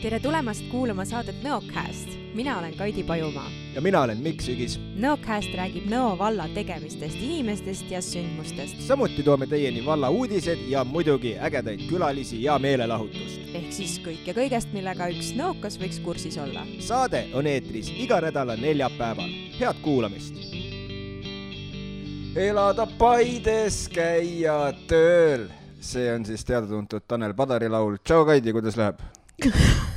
tere tulemast kuulama saadet Nõocast. mina olen Kaidi Pajumaa. ja mina olen Mikk Sügis. Nõocast räägib Nõo valla tegemistest, inimestest ja sündmustest. samuti toome teieni valla uudised ja muidugi ägedaid külalisi ja meelelahutust. ehk siis kõike kõigest, millega üks nõokas võiks kursis olla. saade on eetris iga nädala neljapäeval. head kuulamist. elada Paides, käia tööl see on siis teada-tuntud Tanel Padari laul. tšau, Kaidi, kuidas läheb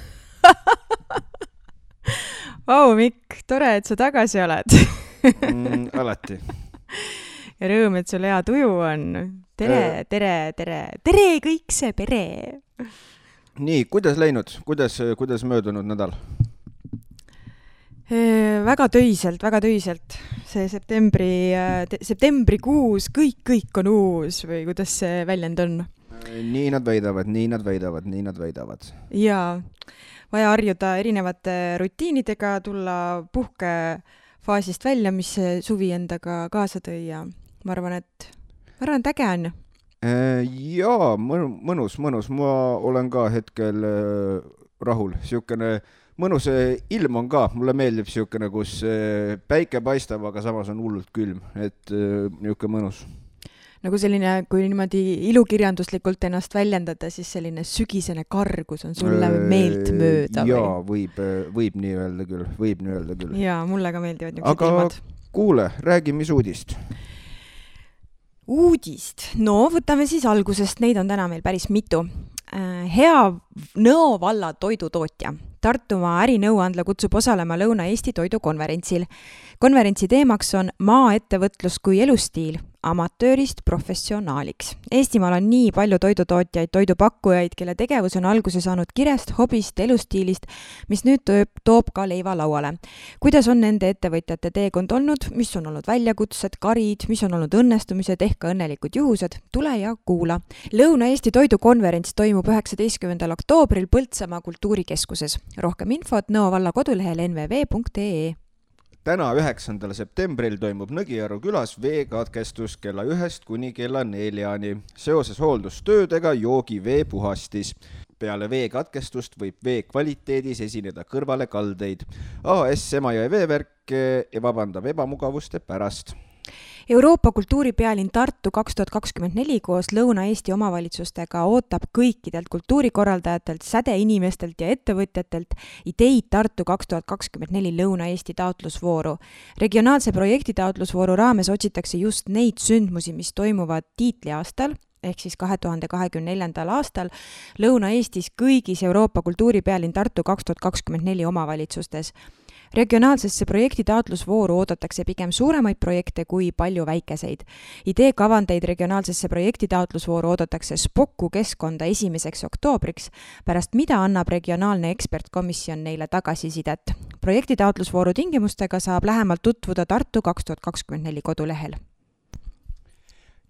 Vau, Mikk, tore, et sa tagasi oled mm,. alati. ja rõõm, et sul hea tuju on. tere, tere, tere, tere kõik see pere. nii, kuidas läinud, kuidas, kuidas möödunud nädal? väga töiselt, väga töiselt. see septembri, septembrikuus kõik, kõik on uus või kuidas see väljend on? nii nad väidavad, nii nad väidavad, nii nad väidavad. jaa vaja harjuda erinevate rutiinidega, tulla puhkefaasist välja, mis suvi endaga kaasa tõi ja ma arvan, et, ma arvan, et äge on. Äh, jaa, mõnus, mõnus, ma olen ka hetkel äh, rahul, niisugune mõnus ilm on ka, mulle meeldib niisugune, kus äh, päike paistab, aga samas on hullult külm, et niisugune mõnus nagu selline, kui niimoodi ilukirjanduslikult ennast väljendada, siis selline sügisene kargus on sulle meeltmööda või? jaa, võib, võib nii öelda küll, võib nii öelda küll. jaa, mulle ka meeldivad niisugused ilmad. kuule, räägi, mis uudist? uudist, no võtame siis algusest, neid on täna meil päris mitu. Äh, hea Nõo valla toidutootja Tartumaa ärinõuandla kutsub osalema Lõuna-Eesti toidukonverentsil. konverentsi teemaks on maaettevõtlus kui elustiil amatöörist professionaaliks. Eestimaal on nii palju toidutootjaid, toidupakkujaid, kelle tegevus on alguse saanud kirest, hobist, elustiilist, mis nüüd toob, toob ka leiva lauale. kuidas on nende ettevõtjate teekond olnud, mis on olnud väljakutsed, karid, mis on olnud õnnestumised ehk ka õnnelikud juhused, tule ja kuula. Lõuna-Eesti toidukonverents toimub üheksateistkümnendal oktoobril Põltsamaa kultuurikeskuses. rohkem infot Nõo valla kodulehel nvv.ee täna, üheksandal septembril toimub Nõgiaru külas veekatkestus kella ühest kuni kella neljani seoses hooldustöödega joogivee puhastis. peale veekatkestust võib vee kvaliteedis esineda kõrvalekaldeid. AS Emajõe veevärk vabandab ebamugavuste pärast Euroopa kultuuripealinn Tartu kaks tuhat kakskümmend neli koos Lõuna-Eesti omavalitsustega ootab kõikidelt kultuurikorraldajatelt, sädeinimestelt ja ettevõtjatelt ideid Tartu kaks tuhat kakskümmend neli Lõuna-Eesti taotlusvooru. regionaalse projekti taotlusvooru raames otsitakse just neid sündmusi, mis toimuvad tiitliaastal ehk siis kahe tuhande kahekümne neljandal aastal Lõuna-Eestis kõigis Euroopa kultuuripealinn Tartu kaks tuhat kakskümmend neli omavalitsustes regionaalsesse projekti taotlusvooru oodatakse pigem suuremaid projekte kui palju väikeseid. ideekavandeid regionaalsesse projekti taotlusvooru oodatakse Spocku keskkonda esimeseks oktoobriks, pärast mida annab regionaalne ekspertkomisjon neile tagasisidet. projekti taotlusvooru tingimustega saab lähemalt tutvuda Tartu kaks tuhat kakskümmend neli kodulehel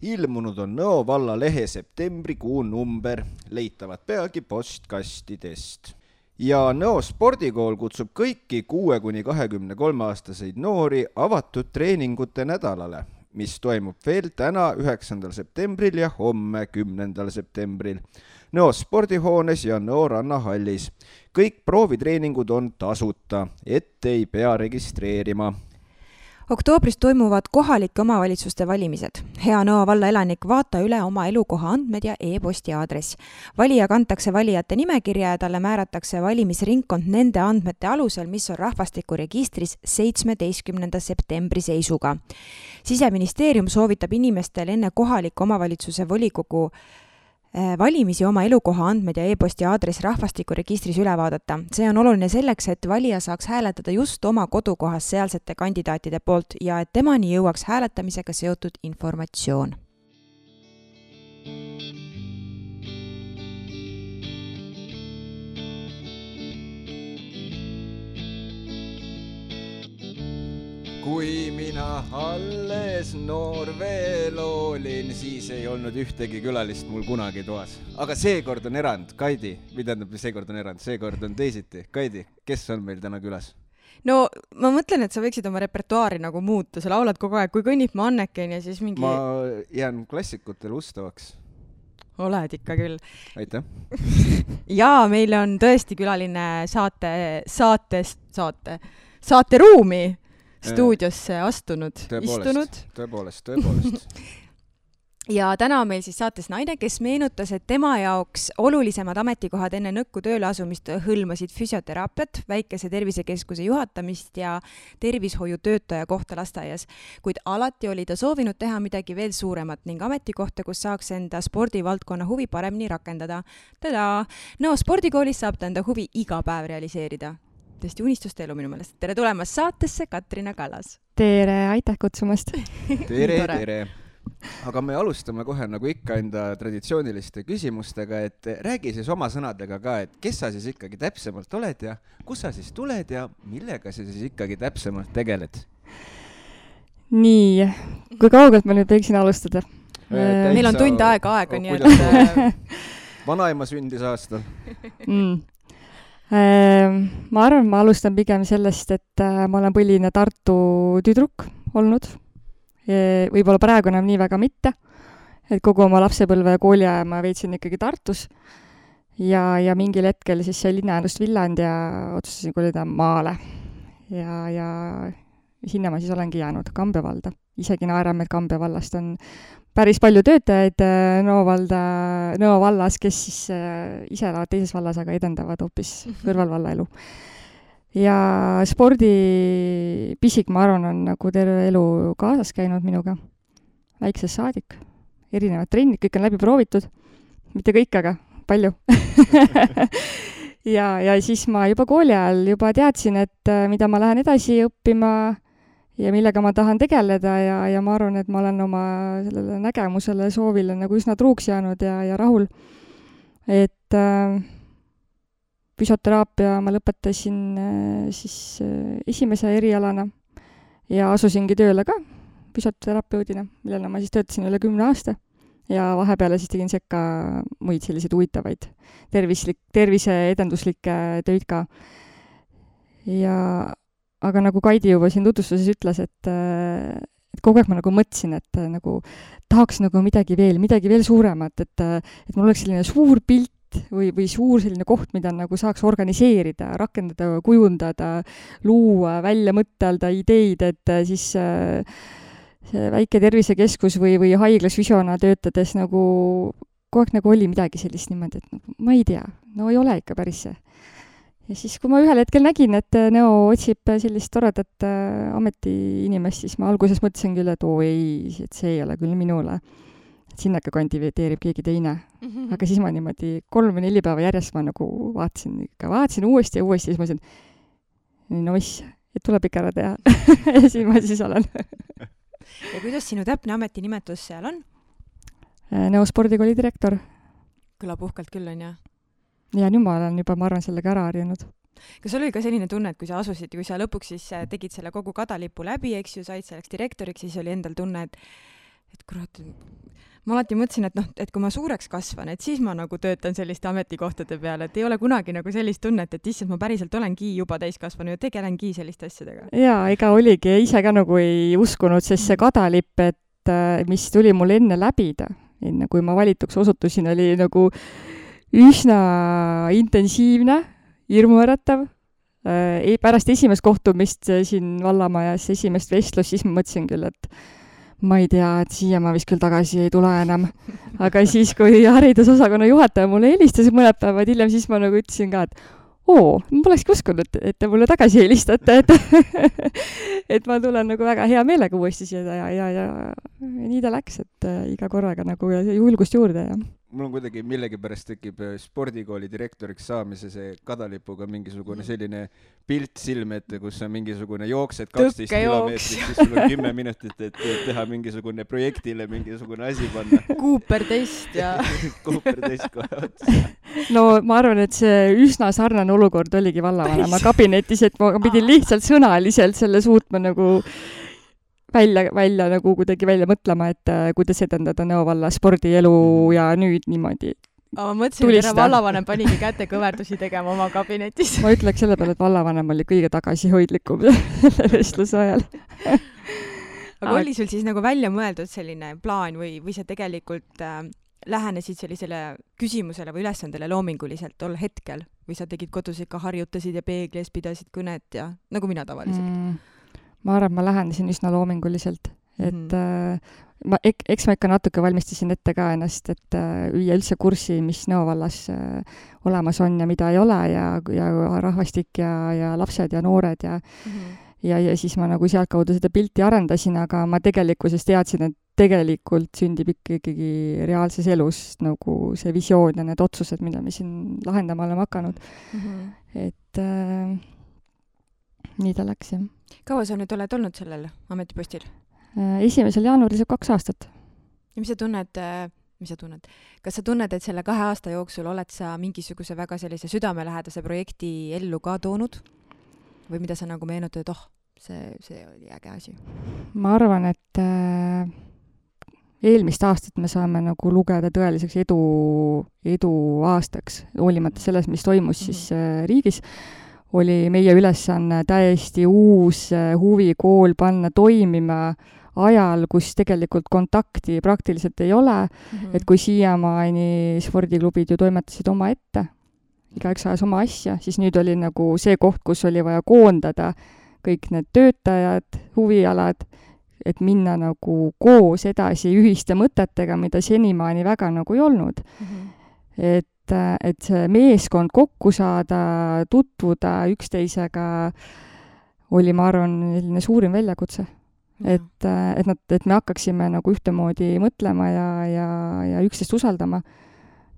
ilmunud on Nõo valla lehe septembrikuu number, leitavad peagi postkastidest ja Nõo spordikool kutsub kõiki kuue kuni kahekümne kolme aastaseid noori avatud treeningute nädalale, mis toimub veel täna, üheksandal septembril ja homme, kümnendal septembril. Nõo spordihoones ja Nõo rannahallis. kõik proovitreeningud on tasuta, ette ei pea registreerima oktoobris toimuvad kohalike omavalitsuste valimised. hea Nõo valla elanik, vaata üle oma elukoha andmed ja e-posti aadress. valija kantakse valijate nimekirja ja talle määratakse valimisringkond nende andmete alusel, mis on rahvastikuregistris seitsmeteistkümnenda septembri seisuga. siseministeerium soovitab inimestel enne kohaliku omavalitsuse volikogu valimisi oma elukoha andmed ja e-posti aadress rahvastikuregistris üle vaadata. see on oluline selleks, et valija saaks hääletada just oma kodukohas sealsete kandidaatide poolt ja et temani jõuaks hääletamisega seotud informatsioon kui mina alles noor veel olin, siis ei olnud ühtegi külalist mul kunagi toas. aga seekord on erand, Kaidi, või tähendab, seekord on erand, seekord on teisiti. Kaidi, kes on meil täna külas? no ma mõtlen, et sa võiksid oma repertuaari nagu muuta, sa laulad kogu aeg, kui kõnnib mu Anneken ja siis mingi. ma jään klassikutele ustavaks. oled ikka küll. aitäh ja meil on tõesti külaline saate, saatest, saate, saateruumi stuudiosse astunud, istunud. tõepoolest, tõepoolest ja täna on meil siis saates naine, kes meenutas, et tema jaoks olulisemad ametikohad enne nõkku tööle asumist hõlmasid füsioteraapiat, väikese tervisekeskuse juhatamist ja tervishoiutöötaja kohta lasteaias. kuid alati oli ta soovinud teha midagi veel suuremat ning ametikohta, kus saaks enda spordivaldkonna huvi paremini rakendada. tadaa! Nõo spordikoolis saab ta enda huvi iga päev realiseerida tõesti unistuste elu minu meelest. tere tulemast saatesse, Katrina Kallas! tere, aitäh kutsumast! tere, tere! aga me alustame kohe nagu ikka enda traditsiooniliste küsimustega, et räägi siis oma sõnadega ka, et kes sa siis ikkagi täpsemalt oled ja kust sa siis tuled ja millega sa siis ikkagi täpsemalt tegeled? nii, kui kaugelt ma nüüd võiksin alustada? Äh, meil on tund aega aega, nii et vanaema sündis aastal mm. Äh, ma arvan, ma alustan pigem sellest, et ma olen põline Tartu tüdruk olnud võib-olla praegu enam nii väga mitte, et kogu oma lapsepõlve ja kooliaja ma veetsin ikkagi Tartus ja, ja mingil hetkel siis sai linnaelust villand ja otsustasin kolida maale. ja, ja sinna ma siis olengi jäänud, Kambja valda. isegi naerame, et Kambja vallast on päris palju töötajaid äh, Nõo valda, Nõo vallas, kes siis äh, ise elavad teises vallas, aga edendavad hoopis kõrvalvalla elu. Ja spordipisik, ma arvan, on nagu terve elu kaasas käinud minuga, väiksest saadik. erinevad trennid, kõik on läbi proovitud, mitte kõik, aga palju. Ja, ja siis ma juba kooli ajal juba teadsin, et äh, mida ma lähen edasi õppima ja millega ma tahan tegeleda ja, ja ma arvan, et ma olen oma sellele nägemusele, soovile nagu üsna truuks jäänud ja, ja rahul. et äh, füsioteraapia ma lõpetasin äh, siis äh, esimese erialana ja asusingi tööle ka füsioterapeudina, millena ma siis töötasin üle kümne aasta ja vahepeal siis tegin sekka muid selliseid huvitavaid tervislik, terviseedenduslikke töid ka. ja aga nagu Kaidi juba siin tutvustuses ütles, et et kogu aeg ma nagu mõtlesin, et nagu tahaks nagu midagi veel, midagi veel suuremat, et et mul oleks selline suur pilt või, või suur selline koht, mida nagu saaks organiseerida, rakendada, kujundada, luua, välja mõtelda ideid, et siis see väike tervisekeskus või, või haiglas Visiona töötades nagu kogu aeg nagu oli midagi sellist niimoodi, et ma ei tea, no ei ole ikka päris see. Ja siis, kui ma ühel hetkel nägin, et äh, Neo otsib sellist toredat äh, ametiinimest, siis ma alguses mõtlesin küll, et oo ei, et see ei ole küll minule et sinna ikka kandideerib keegi teine mm. -hmm. aga siis ma niimoodi kolm või neli päeva järjest ma nagu vaatasin ikka, vaatasin uuesti ja uuesti siis ma mõtlesin, no mis, et tuleb ikka ära teha ja siin ma siis olen ja kuidas sinu täpne ametinimetus seal on? Äh, Nõo spordikooli direktor. kõlab uhkelt küll, on ju? Ja nüüd ma olen juba, ma arvan, sellega ära harjunud kas sul oli ka selline tunne, et kui sa asusid, kui sa lõpuks siis äh, tegid selle kogu kadalipu läbi, eks ju, said selleks direktoriks, siis oli endal tunne, et et kurat, ma alati mõtlesin, et noh, et kui ma suureks kasvan, et siis ma nagu töötan selliste ametikohtade peal, et ei ole kunagi nagu sellist tunnet, et issand, ma päriselt olengi juba täiskasvanu ja tegelengi selliste asjadega. jaa, ega oligi, ise ka nagu ei uskunud, sest see kadalipp, et äh, mis tuli mul enne läbida, enne kui ma valituks osutusin, oli nagu üsna intensiivne, hirmuäratav äh, pärast esimest kohtumist siin vallamajas, esimest vestlust, siis ma mõtlesin küll, et ma ei tea, et siia ma vist küll tagasi ei tule enam. aga siis, kui haridusosakonna juhataja mulle helistas mõned päevad hiljem, siis ma nagu ütlesin ka, et oo, ma polekski uskunud, et te mulle tagasi helistate, et et ma tulen nagu väga hea meelega uuesti siia ja, ja, ja, ja nii ta läks, et äh, iga korraga nagu julgust juurde ja mul on kuidagi millegipärast tekib äh, spordikooli direktoriks saamise see kadalipuga mingisugune selline pilt silme ette, kus on mingisugune jooksed kaksteist kilomeetrit, siis sul on kümme minutit, et teha mingisugune projektile mingisugune asi panna. Cooper test ja Cooper test kohe otsa. no ma arvan, et see üsna sarnane olukord oligi vallavanema kabinetis, et ma pidin lihtsalt sõnaliselt selle suutma nagu välja, välja nagu kuidagi välja mõtlema, et äh, kuidas edendada Nõo valla spordielu mhm. ja nüüd niimoodi aga ma mõtlesin, et härra vallavanem panigi kätekõverdusi tegema oma kabinetis. ma ütleks selle peale, et vallavanem oli kõige tagasihoidlikum selle vestluse ajal aga oli sul siis nagu välja mõeldud selline plaan või, või sa tegelikult äh, lähenesid sellisele küsimusele või ülesandele loominguliselt tol hetkel või sa tegid kodus ikka, harjutasid ja peegli ees pidasid kõnet ja nagu mina tavaliselt mm,? Ma arvan, et ma lähenesin üsna loominguliselt, et mm. äh, ma ek-, eks ma ikka natuke valmistasin ette ka ennast, et äh, viia üldse kurssi, mis Nõo vallas äh, olemas on ja mida ei ole ja, ja rahvastik ja, ja lapsed ja noored ja mm -hmm. ja, ja siis ma nagu sealtkaudu seda pilti arendasin, aga ma tegelikkuses teadsin, et tegelikult sündib ikkagi reaalses elus nagu see visioon ja need otsused, mida me siin lahendama oleme hakanud mm. -hmm. et äh, nii ta läks, jah. Kaua sa nüüd oled olnud sellel ametipostil? Äh, esimesel jaanuaril saab kaks aastat. ja mis sa tunned, äh, mis sa tunned, kas sa tunned, et selle kahe aasta jooksul oled sa mingisuguse väga sellise südamelähedase projekti ellu ka toonud või mida sa nagu meenutad, et oh, see, see oli äge asi? ma arvan, et äh, eelmist aastat me saame nagu lugeda tõeliseks edu, eduaastaks, hoolimata sellest, mis toimus mm -hmm. siis äh, riigis oli meie ülesanne täiesti uus äh, huvikool panna toimima ajal, kus tegelikult kontakti praktiliselt ei ole mm, -hmm. et kui siiamaani spordiklubid ju toimetasid omaette, igaüks ajas oma asja, siis nüüd oli nagu see koht, kus oli vaja koondada kõik need töötajad, huvialad, et minna nagu koos edasi ühiste mõtetega, mida senimaani väga nagu ei olnud mm. -hmm. Et et see meeskond kokku saada, tutvuda üksteisega, oli, ma arvan, selline suurim väljakutse et, äh, et nad, et me hakkaksime nagu ühtemoodi mõtlema ja, ja, ja üksteist usaldama.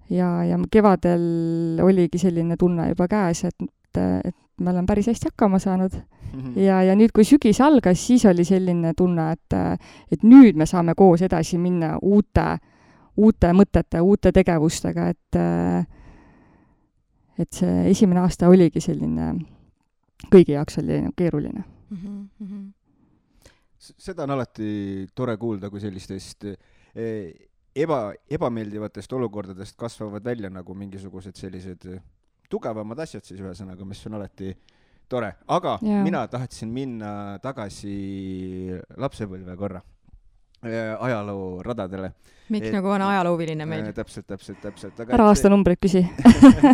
ja, ja kevadel oligi selline tunne juba käes, et, et me oleme päris hästi hakkama saanud mm. -hmm. ja, ja nüüd, kui sügis algas, siis oli selline tunne, et, et nüüd me saame koos edasi minna uute, uute mõtete, uute tegevustega, et et see esimene aasta oligi selline, kõigi jaoks oli keeruline mm. -hmm seda on alati tore kuulda, kui sellistest eh, eba, ebameeldivatest olukordadest kasvavad välja nagu mingisugused sellised tugevamad asjad siis ühesõnaga, mis on alati tore, aga ja. mina tahtsin minna tagasi lapsepõlve korra ajalooradadele. miks et, nagu on ajalooviline meil äh,? täpselt, täpselt, täpselt. ära aastanumbreid küsi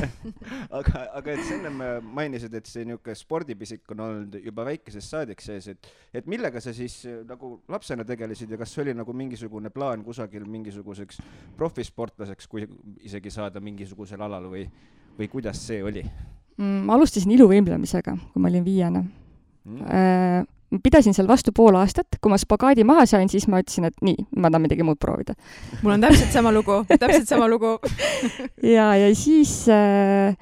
aga, aga et sa ennem mainisid, et see niisugune spordipisik on olnud juba väikesest saadik sees, et, et millega sa siis äh, nagu lapsena tegelesid ja kas oli nagu mingisugune plaan kusagil mingisuguseks profisportlaseks, kui isegi saada mingisugusel alal või, või kuidas see oli mm,? ma alustasin iluvõimlemisega, kui ma olin viiene mm.. Ma pidasin seal vastu pool aastat, kui ma spagaadi maha sain, siis ma ütlesin, et nii, ma tahan midagi muud proovida. mul on täpselt sama lugu, täpselt sama lugu ja, ja siis äh,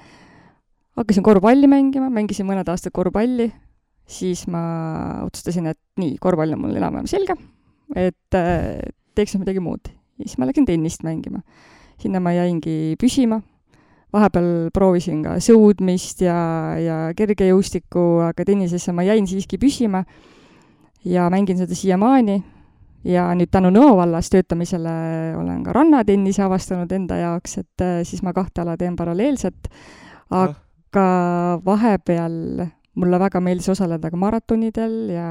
hakkasin korvpalli mängima, mängisin mõned aastad korvpalli, siis ma otsustasin, et nii, korvpall on mul enam-vähem selge, et äh, teeks midagi muud. ja siis ma läksin tennist mängima. sinna ma jäingi püsima vahepeal proovisin ka sõudmist ja, ja kergejõustikku, aga tennisesse ma jäin siiski püsima ja mängin seda siiamaani. ja nüüd tänu Nõo vallas töötamisele olen ka rannatennise avastanud enda jaoks, et äh, siis ma kahte ala teen paralleelselt. aga vahepeal mulle väga meeldis osaleda ka maratonidel ja,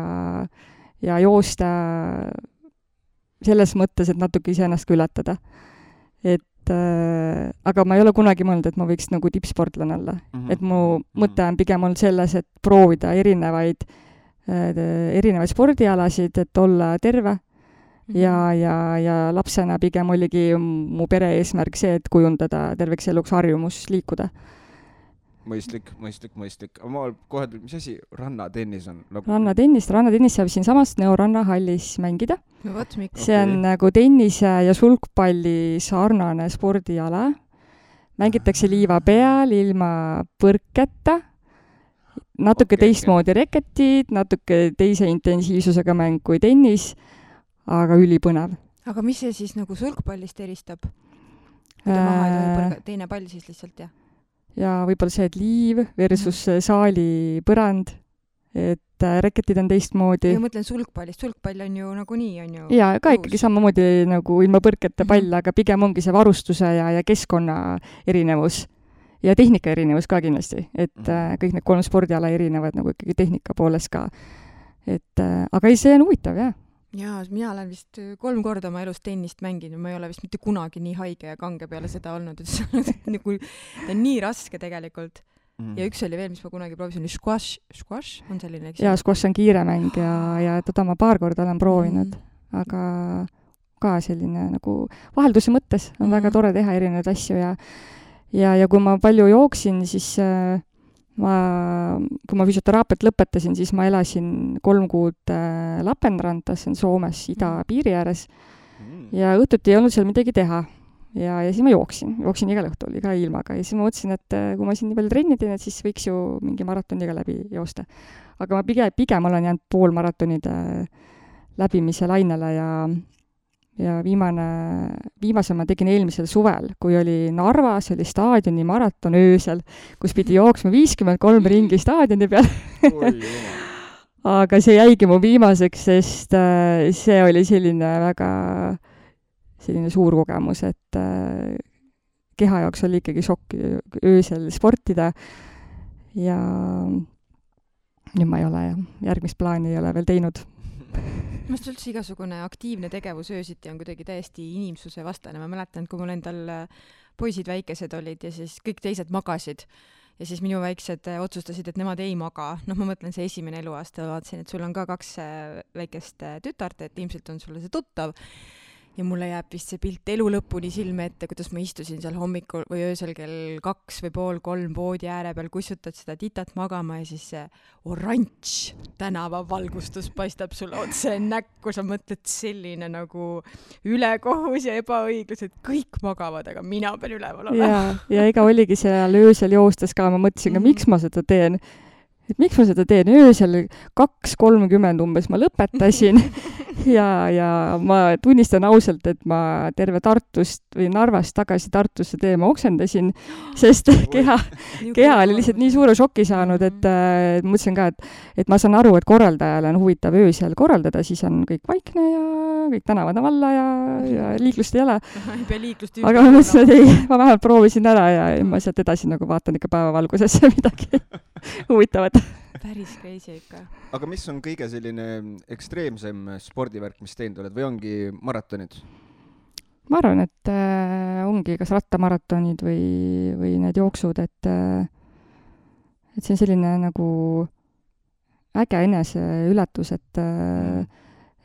ja joosta selles mõttes, et natuke iseennast ka ületada. et et äh, aga ma ei ole kunagi mõelnud, et ma võiks nagu tippsportlane olla mm. -hmm. et mu mhm. mõte on pigem olnud selles, et proovida erinevaid äh,, erinevaid spordialasid, et olla terve mm. -hmm. ja, ja, ja lapsena pigem oligi mu pere eesmärk see, et kujundada terveks eluks harjumus liikuda mõistlik, mõistlik, mõistlik. ma kohe, mis asi rannatennis on nagu...? rannatennist, rannatennis saab siinsamas Nõo rannahallis mängida. no vot, miks? see on okay. nagu tennise ja sulgpalli sarnane spordiala. mängitakse liiva peal ilma põrketa, natuke okay, teistmoodi okay. reketid, natuke teise intensiivsusega mäng kui tennis, aga ülipõnev. aga mis see siis nagu sulgpallist eristab? kui ta maha ei tohi põrgata, teine pall siis lihtsalt, jah? Ja võib-olla see, et liiv versus mm. saali põrand, et äh, reketid on teistmoodi. ma mõtlen sulgpallist, sulgpall on ju nagunii, on ju jaa, ka uus. ikkagi samamoodi nagu ilma põrketa pall mm, -hmm. aga pigem ongi see varustuse ja, ja keskkonna erinevus. ja tehnika erinevus ka kindlasti, et mm -hmm. kõik need kolm spordiala erinevad nagu ikkagi tehnika poolest ka. et äh, aga ei, see on huvitav, jah jaa, mina olen vist kolm korda oma elus tennist mänginud, ma ei ole vist mitte kunagi nii haige ja kange peale seda olnud, et see on nagu, ta on nii raske tegelikult. Mm.. ja üks oli veel, mis ma kunagi proovisin, oli squash, squash on selline, eks jaa, squash on kiire mäng ja, ja teda ma paar korda olen proovinud mm., aga ka selline nagu vahelduse mõttes on mm. väga tore teha erinevaid asju ja ja, ja kui ma palju jooksin, siis äh, ma, kui ma füsioteraapiat lõpetasin, siis ma elasin kolm kuud äh, Lappeenrannas, see on Soomes idapiiri ääres mm., ja õhtuti ei olnud seal midagi teha ja, ja siis ma jooksin, jooksin igal õhtul, iga ilmaga ja siis ma mõtlesin, et äh, kui ma siin nii palju trenni teen, et siis võiks ju mingi maratoni ka läbi joosta. aga ma pigem, pigem olen jäänud poolmaratonide läbimise lainele ja, ja viimane, viimase ma tegin eelmisel suvel, kui oli Narvas, oli staadioni maraton öösel, kus pidi jooksma viiskümmend kolm ringi staadioni peal. Aga see jäigi mu viimaseks, sest äh, see oli selline väga selline suur kogemus, et äh, keha jaoks oli ikkagi šokk öösel sportida. Ja nüüd ma ei ole jah, järgmist plaani ei ole veel teinud minu arust üldse igasugune aktiivne tegevus öösiti on kuidagi täiesti inimsuse vastane, ma mäletan, kui mul endal äh, poisid väikesed olid ja siis kõik teised magasid. Ja siis minu väiksed äh, otsustasid, et nemad ei maga, noh, ma mõtlen see esimene eluaasta, vaatasin, et sul on ka kaks väikest tütart, et ilmselt on sulle see tuttav ja mulle jääb vist see pilt elu lõpuni silme ette, kuidas ma istusin seal hommikul või öösel kell kaks või pool kolm voodi ääre peal, kussutad seda titat magama ja siis see oranž tänavavalgustus paistab sulle otse näkku, sa mõtled selline nagu ülekohus ja ebaõiglus, et kõik magavad, aga mina pean üleval olema. ja, ja ega oligi seal öösel joostes ka, ma mõtlesin ka, miks ma seda teen et miks ma seda teen, öösel kaks kolmkümmend umbes ma lõpetasin. Ja, ja ma tunnistan ausalt, et ma terve Tartust või Narvast tagasi Tartusse tee ma oksendasin, sest keha, keha oli lihtsalt nii suure šoki saanud, et äh, mõtlesin ka, et, et ma saan aru, et korraldajale on huvitav öösel korraldada, siis on kõik vaikne ja kõik tänavad on valla ja, ja liiklust ei ole. ei pea liiklust aga ma mõtlesin, et ei, ma vähemalt proovisin ära ja ma sealt edasi nagu vaatan ikka päevavalgusesse midagi huvitavat päris crazy ikka. aga mis on kõige selline ekstreemsem spordivärk, mis teinud oled või ongi maratonid? ma arvan, et äh, ongi kas rattamaratonid või, või need jooksud, et äh, et see on selline nagu äge eneseületus, et äh,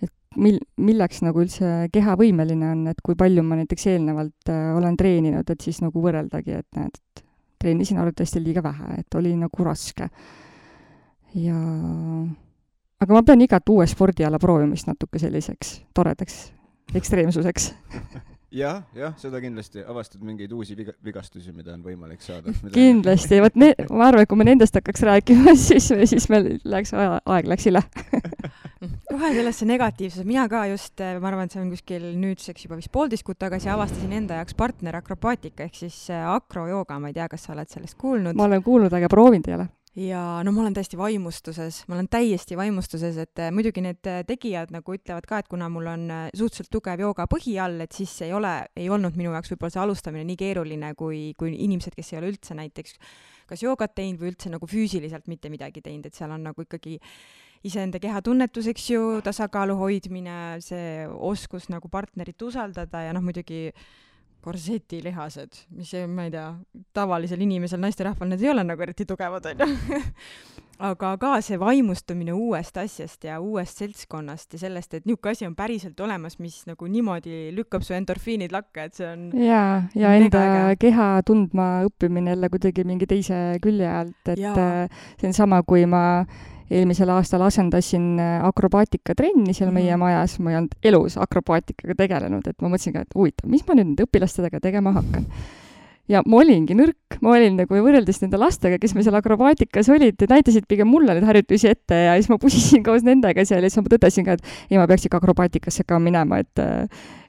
et mil-, milleks nagu üldse keha võimeline on, et kui palju ma näiteks eelnevalt äh, olen treeninud, et siis nagu võrreldagi, et näed, et treenisin arvatavasti liiga vähe, et oli nagu raske ja aga ma pean igat uue spordiala proovimist natuke selliseks toredaks ekstreemsuseks. Jah, jah, seda kindlasti, avastad mingeid uusi viga, vigastusi, mida on võimalik saada. kindlasti, vot ne-, ma arvan, et kui me nendest hakkaks rääkima, siis, siis meil läks aja, aeg läks üle. Kohe sellesse negatiivsuse, mina ka just, ma arvan, et see on kuskil nüüdseks juba vist poolteist kuud tagasi avastasin enda jaoks partner akrobaatika ehk siis äh, akrojooga, ma ei tea, kas sa oled sellest kuulnud? ma olen kuulnud, aga proovinud ei ole ja no ma olen täiesti vaimustuses, ma olen täiesti vaimustuses, et äh, muidugi need äh, tegijad nagu ütlevad ka, et kuna mul on äh, suhteliselt tugev jooga põhi all, et siis ei ole, ei olnud minu jaoks võib-olla see alustamine nii keeruline kui, kui inimesed, kes ei ole üldse näiteks kas joogat teinud või üldse nagu füüsiliselt mitte midagi teinud, et seal on nagu ikkagi iseenda kehatunnetus, eks ju, tasakaalu hoidmine, see oskus nagu partnerit usaldada ja noh, muidugi korsetilihased, mis, ma ei tea, tavalisel inimesel, naisterahval need ei ole nagu eriti tugevad, onju. aga ka see vaimustumine uuest asjast ja uuest seltskonnast ja sellest, et niisugune asi on päriselt olemas, mis nagu niimoodi lükkab su endorfiinid lakke, et see on jaa, ja enda äge. keha tundma õppimine jälle kuidagi mingi teise külje alt, et ja. Äh, see on sama, kui ma eelmisel aastal asendasin äh, akrobaatikatrенni seal mm meie majas, ma ei olnud elus akrobaatikaga tegelenud, et ma mõtlesin ka, et huvitav, mis ma nüüd nende õpilastega tegema hakkan. ja ma olingi nõrk, ma olin nagu võrreldes nende lastega, kes meil seal akrobaatikas olid, näitasid pigem mulle neid harjutusi ette ja siis ma pusisin koos nendega seal ja siis ma tõdesin ka, et ei, ma peaks ikka akrobaatikasse ka minema, et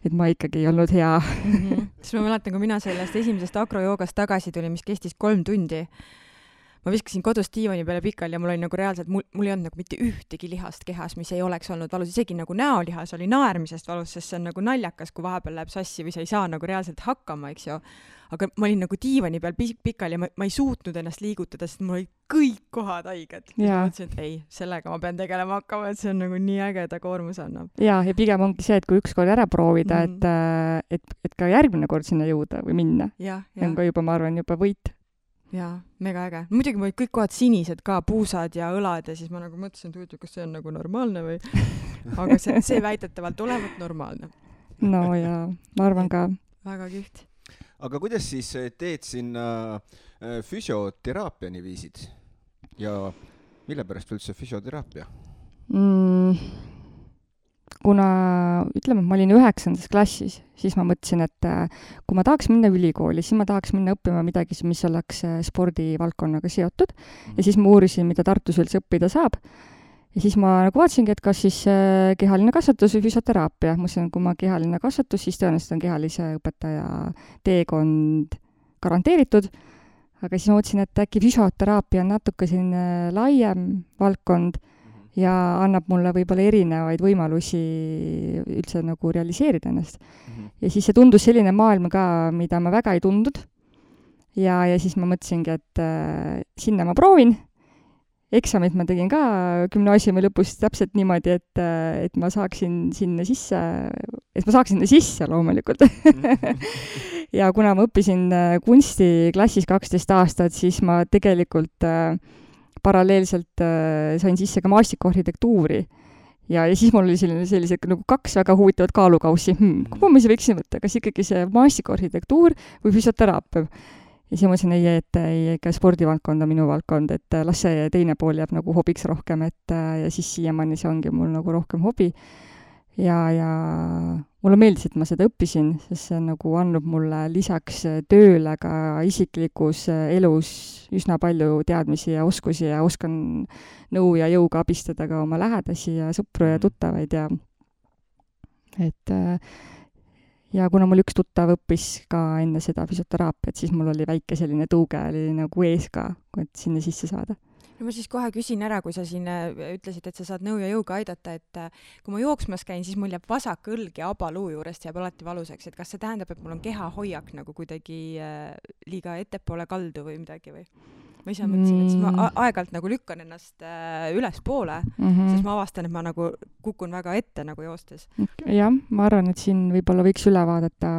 et ma ikkagi ei olnud hea mm. -hmm. siis ma mäletan, kui mina sellest esimesest akrojoogast tagasi tulin, mis kestis kolm tundi ma viskasin kodus diivani peale pikali ja mul oli nagu reaalselt, mul, mul ei olnud nagu mitte ühtegi lihast kehas, mis ei oleks olnud valus, isegi nagu näolihas oli naermisest valus, sest see on nagu naljakas, kui vahepeal läheb sassi või sa ei saa nagu reaalselt hakkama, eks ju. aga ma olin nagu diivani peal pikali ja ma, ma ei suutnud ennast liigutada, sest mul olid kõik kohad haiged. ja mõtlesin, et ei, sellega ma pean tegelema hakkama, et see on nagu nii äge, ta koormuse annab. ja, ja pigem ongi see, et kui ükskord ära proovida mm, -hmm. et, et, et ka järgmine kord sinna jõuda või minna, on ka juba, ma arvan, juba võit jaa, mega äge. muidugi mul olid kõik kohad sinised ka, puusad ja õlad ja siis ma nagu mõtlesin, et huvitav, kas see on nagu normaalne või aga see, see väidetavalt olevat normaalne. no jaa, ma arvan ka. väga kihvt. aga kuidas siis eh, teed sinna äh, füsioteraapiani viisid ja mille pärast üldse füsioteraapia mm.? Kuna ütleme, et ma olin üheksandas klassis, siis ma mõtlesin, et äh, kui ma tahaks minna ülikooli, siis ma tahaks minna õppima midagi, mis oleks äh, spordivaldkonnaga seotud. Ja siis ma uurisin, mida Tartus üldse õppida saab. ja siis ma nagu vaatasingi, et kas siis äh, kehaline kasvatus või füsioteraapia, ma mõtlesin, kui ma kehaline kasvatus, siis tõenäoliselt on kehalise õpetaja teekond garanteeritud, aga siis ma mõtlesin, et äkki füsioteraapia on natuke selline laiem valdkond ja annab mulle võib-olla erinevaid võimalusi üldse nagu realiseerida ennast mm. -hmm. ja siis see tundus selline maailm ka, mida ma väga ei tundnud. ja, ja siis ma mõtlesingi, et äh, sinna ma proovin. eksamid ma tegin ka gümnaasiumi lõpus täpselt niimoodi, et, äh, et ma saaksin sinna sisse, et ma saaks sinna sisse loomulikult ja kuna ma õppisin äh, kunsti klassis kaksteist aastat, siis ma tegelikult äh, paralleelselt äh, sain sisse ka maastikuarhitektuuri. ja, ja siis mul oli selline, sellised nagu kaks väga huvitavat kaalukaussi hmm,, kumba ma siis võiksin võtta, kas ikkagi see maastikuarhitektuur või füsioteraapia. ja siis mõtlesin, ei, et ei, ikka spordivaldkond on minu valdkond, et äh, las see teine pool jääb nagu hobiks rohkem, et äh, ja siis siiamaani see ongi mul nagu rohkem hobi ja, ja mulle meeldis, et ma seda õppisin, sest see nagu annab mulle lisaks tööle ka isiklikus elus üsna palju teadmisi ja oskusi ja oskan nõu ja jõuga abistada ka oma lähedasi ja sõpru ja mm. tuttavaid ja et ja kuna mul üks tuttav õppis ka enne seda füsioteraapiat, siis mul oli väike selline tõuge oli nagu ees ka, et sinna sisse saada no ma siis kohe küsin ära, kui sa siin äh, ütlesid, et sa saad nõu ja jõuga aidata, et äh, kui ma jooksmas käin, siis mul jääb vasak õlg ja abaluu juurest jääb alati valusaks, et kas see tähendab, et mul on kehahoiak nagu kuidagi äh, liiga ettepoole kaldu või midagi või? ma ise mõtlesin, et siis ma mm. aeg-ajalt nagu lükkan ennast äh, ülespoole mm, -hmm. siis ma avastan, et ma nagu kukun väga ette nagu joostes. jah, ma arvan, et siin võib-olla võiks üle vaadata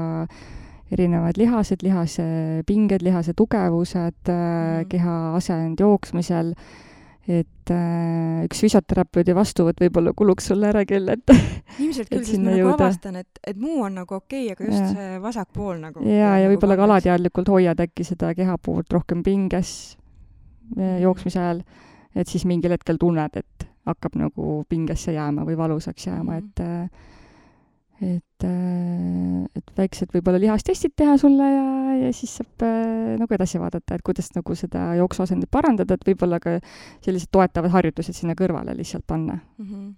erinevad lihased, lihase pinged, lihase tugevused mm., keha asend jooksmisel, et äh, üks füsioterapeudi vastuvõtt võib-olla kuluks sulle ära küll, et ilmselt küll, sest ma nagu jõuda. avastan, et, et muu on nagu okei okay,, aga just ja. see vasak pool nagu ja, ja nagu võib-olla ka alateadlikult hoiad äkki seda kehapoolt rohkem pinges mm. jooksmise ajal, et siis mingil hetkel tunned, et hakkab nagu pingesse jääma või valusaks jääma mm., et äh, et, äh, et väiksed võib-olla lihastestid teha sulle ja, ja siis saab äh, nagu edasi vaadata, et kuidas nagu seda jooksuasendit parandada, et võib-olla ka sellised toetavad harjutused sinna kõrvale lihtsalt panna mm. -hmm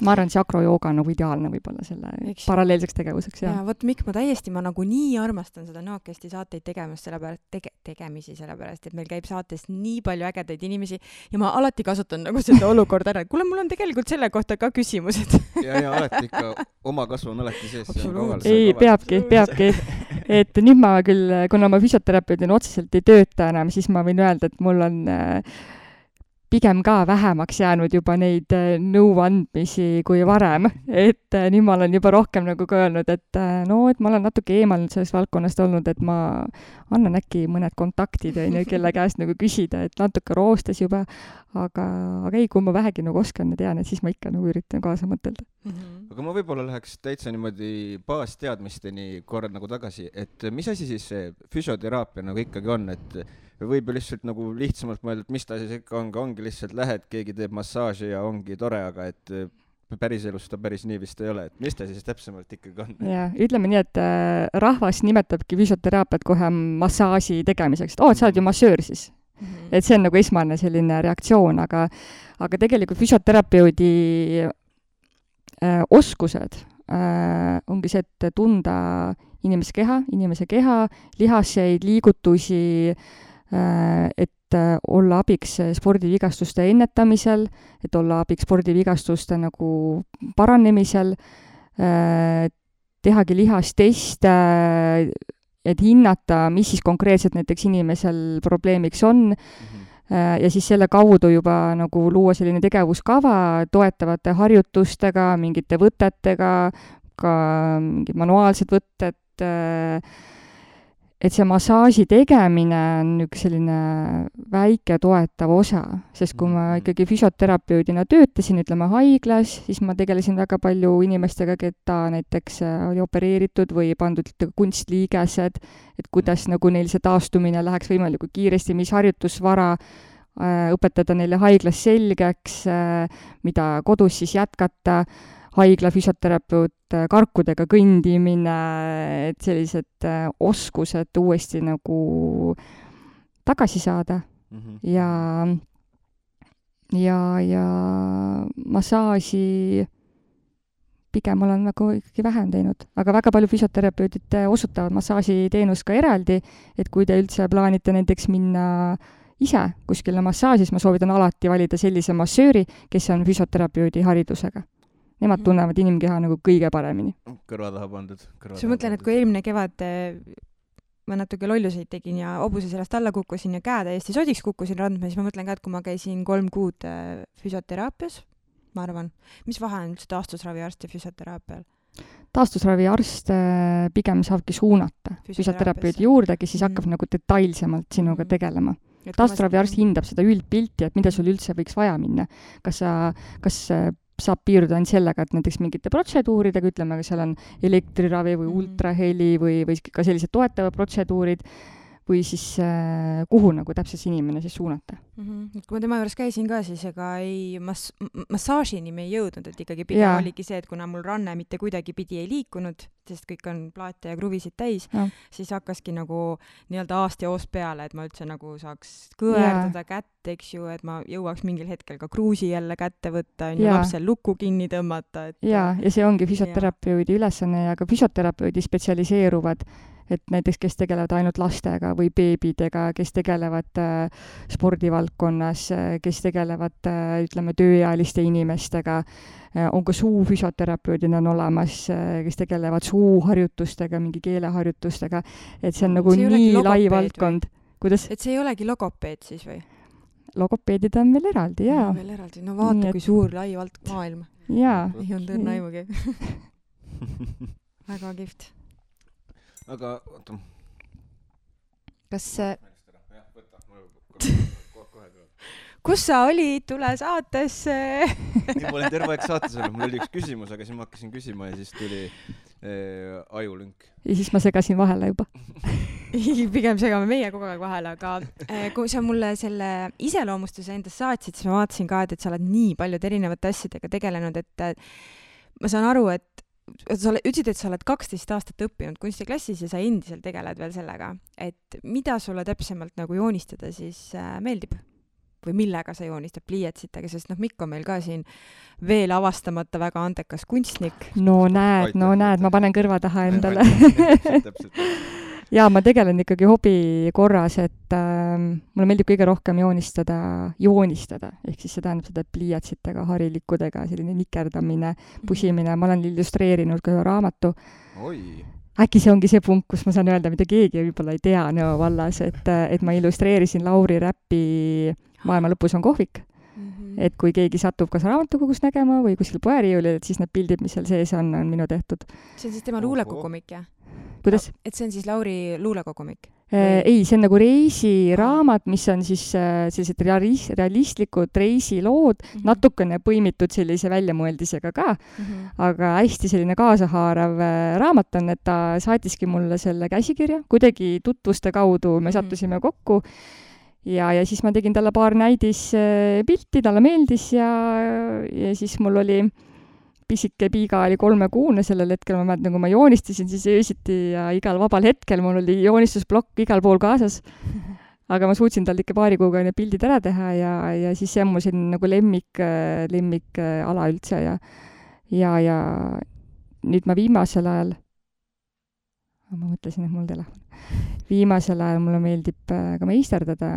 ma arvan, et see akrojooga on nagu ideaalne võib-olla selle Eks. paralleelseks tegevuseks, jah. jaa, vot Mikk, ma täiesti, ma nagu nii armastan seda Nõokesti saateid tegemast, sellepärast, tege-, tegemisi, sellepärast et meil käib saates nii palju ägedaid inimesi ja ma alati kasutan nagu seda olukorda ära, et kuule, mul on tegelikult selle kohta ka küsimused ja, ja alati ikka, oma kasv on alati sees. ei, peabki, peabki. et nüüd ma küll, kuna ma füsioterapeudina otseselt ei tööta enam, siis ma võin öelda, et mul on äh, pigem ka vähemaks jäänud juba neid äh, nõuandmisi kui varem, et äh, nüüd ma olen juba rohkem nagu ka öelnud, et äh, no, et ma olen natuke eemal sellest valdkonnast olnud, et ma annan äkki mõned kontaktid, on ju, kelle käest nagu küsida, et natuke roostes juba, aga, aga ei, kui ma vähegi nagu oskan ja tean, et siis ma ikka nagu üritan kaasa mõtelda mm. -hmm. aga ma võib-olla läheks täitsa niimoodi baasteadmisteni korra nagu tagasi, et mis asi siis see füsioteraapia nagu ikkagi on, et võib ju lihtsalt nagu lihtsamalt mõelda, et mis ta siis ikka on, ongi lihtsalt lähed, keegi teeb massaaži ja ongi tore, aga et äh, päriselus ta päris nii vist ei ole, et mis ta siis täpsemalt ikkagi on? jaa, ütleme nii, et äh, rahvas nimetabki füsioteraapiat kohe massaaži tegemiseks, et oo, et sa oled ju massöör siis mm. -hmm. et see on nagu esmane selline reaktsioon, aga, aga tegelikult füsioterapeudi äh, oskused äh, ongi see, et tunda inimese keha, inimese keha, lihaseid, liigutusi äh,, et olla abiks spordivigastuste ennetamisel, et olla abiks spordivigastuste nagu paranemisel, tehagi lihasteste, et hinnata, mis siis konkreetselt näiteks inimesel probleemiks on mm, -hmm. ja siis selle kaudu juba nagu luua selline tegevuskava toetavate harjutustega, mingite võtetega, ka mingid manuaalsed võtted, äh, et see massaaži tegemine on üks selline väike toetav osa, sest kui ma mhm. ikkagi füsioterapeudina töötasin, ütleme haiglas, siis ma tegelesin väga palju inimestega, keda näiteks äh, oli opereeritud või pandud kunstliigesed, et kuidas nagu neil see taastumine läheks võimalikult kiiresti, mis harjutusvara äh, õpetada neile haiglas selgeks, äh, mida kodus siis jätkata haigla füsioterapeut, äh, karkudega kõndimine, et sellised äh, oskused uuesti nagu tagasi saada. Mm -hmm. ja, ja, ja massaaži pigem olen nagu ikkagi vähem teinud, aga väga palju füsioterapeudid äh, osutavad massaažiteenust ka eraldi, et kui te üldse plaanite näiteks minna ise kuskile massaaži, siis ma soovitan alati valida sellise massööri, kes on füsioterapeudi haridusega nemad mhm. tunnevad inimkeha nagu kõige paremini. kõrva taha pandud. siis ma mõtlen, et kui eelmine kevad eh, ma natuke lolluseid tegin ja hobuse seljast alla kukkusin ja käe täiesti sodiks kukkusin randme, siis ma mõtlen ka, et kui ma käisin kolm kuud eh, füsioteraapias, ma arvan, mis vahe on üldse taastusraviarst ja füsioteraapial? taastusraviarst eh, pigem saabki suunata füsioterapeudi juurde, kes siis hakkab mm. nagu detailsemalt sinuga mm. tegelema taastusraviarst hindab seda üldpilti, et mida sul üldse võiks vaja minna. kas sa, kas saab piirduda ainult sellega, et näiteks mingite protseduuridega, ütleme, seal on elektriravi või mm. ultraheli või, või ka sellised toetavad protseduurid või siis äh, kuhu nagu täpselt see inimene siis suunata mm. -hmm. kui ma tema juures käisin ka, siis ega ei mass-, massaažini me ei jõudnud, et ikkagi pigem ja. oligi see, et kuna mul ranne mitte kuidagipidi ei liikunud, sest kõik on plaate ja kruvisid täis, siis hakkaski nagu nii-öelda aast ja hoost peale, et ma üldse nagu saaks kõverdada kätt, eks ju, et ma jõuaks mingil hetkel ka kruusi jälle kätte võtta, on ju, lapsel lukku kinni tõmmata, et jaa, ja see ongi füsioterapeudi ülesanne ja ka füsioterapeudi spetsialiseeruvad et näiteks, kes tegelevad ainult lastega või beebidega, kes tegelevad äh, spordivaldkonnas äh,, kes tegelevad äh,, ütleme, tööealiste inimestega äh,, on ka suufüsioterapeudid on olemas äh,, kes tegelevad suuharjutustega, mingi keeleharjutustega, et see on nagu see nii lai valdkond. kuidas? et see ei olegi logopeed siis või? logopeedid on veel eraldi, jaa. veel eraldi, no vaata, kui et... suur lai vald-, maailm. jaa. ei olnud õrna aimugi väga kihvt aga oota. kas see kus sa olid, tule saatesse. Ei, ma olin terve aeg saates olnud, mul oli üks küsimus, aga siis ma hakkasin küsima ja siis tuli äh, ajulünk. ja siis ma segasin vahele juba. Pigem segame meie kogu aeg vahele, aga äh, kui sa mulle selle iseloomustuse endast saatsid, siis ma vaatasin ka, et, et sa oled nii paljude erinevate asjadega tegelenud, et ma saan aru, et sa ütlesid, et sa oled kaksteist aastat õppinud kunstiklassis ja sa endiselt tegeled veel sellega, et mida sulle täpsemalt nagu joonistada siis äh, meeldib? või millega sa joonistad pliiatsitega, sest noh, Mikk on meil ka siin veel avastamata väga andekas kunstnik. no näed, no näed, ma panen kõrva taha endale jaa, ma tegelen ikkagi hobi korras, et äh, mulle meeldib kõige rohkem joonistada, joonistada, ehk siis see tähendab seda pliiatsitega, harilikudega, selline nikerdamine, mhm. pusimine, ma olen illustreerinud ka ühe raamatu. äkki see ongi see punkt, kus ma saan öelda, mida keegi võib-olla ei tea Nõo vallas, et, et ma illustreerisin Lauri Räpi Maailma lõpus on kohvik Mm -hmm. et kui keegi satub kas raamatukogust nägema või kuskil poeriiulil, et siis need pildid, mis seal sees on, on minu tehtud. see on siis tema luulekogumik, jah? Kuidas? et see on siis Lauri luulekogumik? Äh, ei, see on nagu reisiraamat, mis on siis äh, sellised realis-, realistlikud reisilood mm, -hmm. natukene põimitud sellise väljamõeldisega ka mm, -hmm. aga hästi selline kaasahaarav äh, raamat on, et ta saatiski mulle selle käsikirja, kuidagi tutvuste kaudu me mhm. sattusime mm -hmm. kokku ja, ja siis ma tegin talle paar näidispilti, talle meeldis ja, ja siis mul oli äh, pisike Piiga oli kolmekuune sellel hetkel, ma mäletan, kui ma joonistasin siis öösiti ja igal vabal hetkel mul oli joonistusplokk igal pool kaasas. aga ma suutsin tal ikka paari kuuga need pildid ära teha ja, ja siis see on mu selline nagu lemmik, lemmikala üldse ja, ja, ja nüüd ma viimasel ajal ma mõtlesin, et mul telefon. viimasel ajal mulle meeldib äh, ka meisterdada,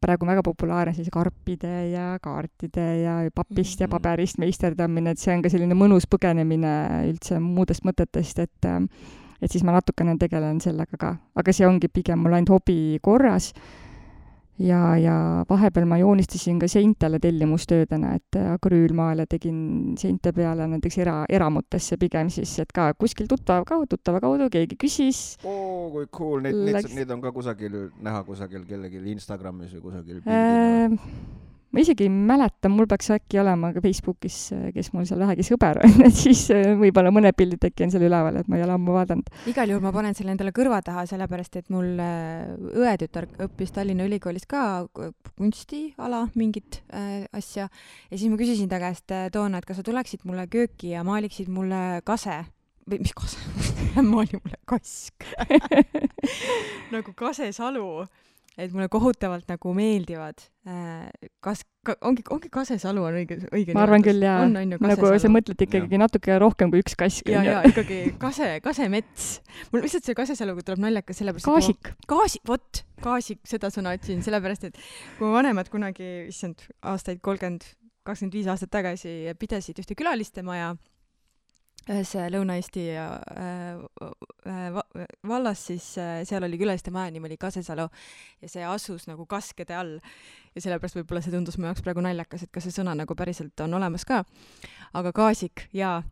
praegu on väga populaarne siis karpide ja kaartide ja papist ja Mhm. paberist meisterdamine, et see on ka selline mõnus põgenemine üldse muudest mõtetest, et äh, et siis ma natukene tegelen sellega ka, aga see ongi pigem mul ainult hobi korras ja, ja vahepeal ma joonistasin ka seintele tellimustöödena, et akrüülmaale tegin seinte peale näiteks era, eramutesse pigem siis, et ka kuskil tuttava kaudu, tuttava kaudu keegi küsis oo kui cool, neid, neid Läks-, neid on ka kusagil näha kusagil kellelgi Instagramis või kusagil äh,. Ma isegi ei mäleta, mul peaks äkki olema ka Facebookis, kes mul seal vähegi sõber on, et siis äh, võib-olla mõned pildid äkki on seal üleval, et ma ei ole ammu vaadanud. igal juhul ma panen selle endale kõrva taha, sellepärast et mul äh, õetütar õppis Tallinna Ülikoolis ka kunstiala mingit äh, asja. Ja siis ma küsisin ta käest äh, toona, et kas sa tuleksid mulle kööki ja maaliksid mulle kase. Või mis kase, maali mulle kask. Nagu kasesalu, et mulle kohutavalt nagu meeldivad äh, kas ka,, ongi, ongi kasesalu on õige, õige ma arvan küll jaa, on, on ju, nagu sa kasesalu mõtled ikkagi natuke rohkem kui üks kask, ja, on ja ikkagi kase, kasemets. mul lihtsalt see kasesaluga tuleb naljakas sellepärast. gaasik. gaasi, vot, gaasik, seda sõna otsin, sellepärast et kui mu vanemad kunagi, issand, aastaid kolmkümmend, kakskümmend viis aastat tagasi pidasid ühte külalistemaja ühes Lõuna-Eesti äh, äh, va- vallas, siis äh, seal oli külalistemaja nimi oli Kasesalu ja see asus nagu kaskede all ja sellepärast võib-olla see tundus mu jaoks praegu naljakas, et kas see sõna nagu päriselt on olemas ka. aga gaasik, jaa.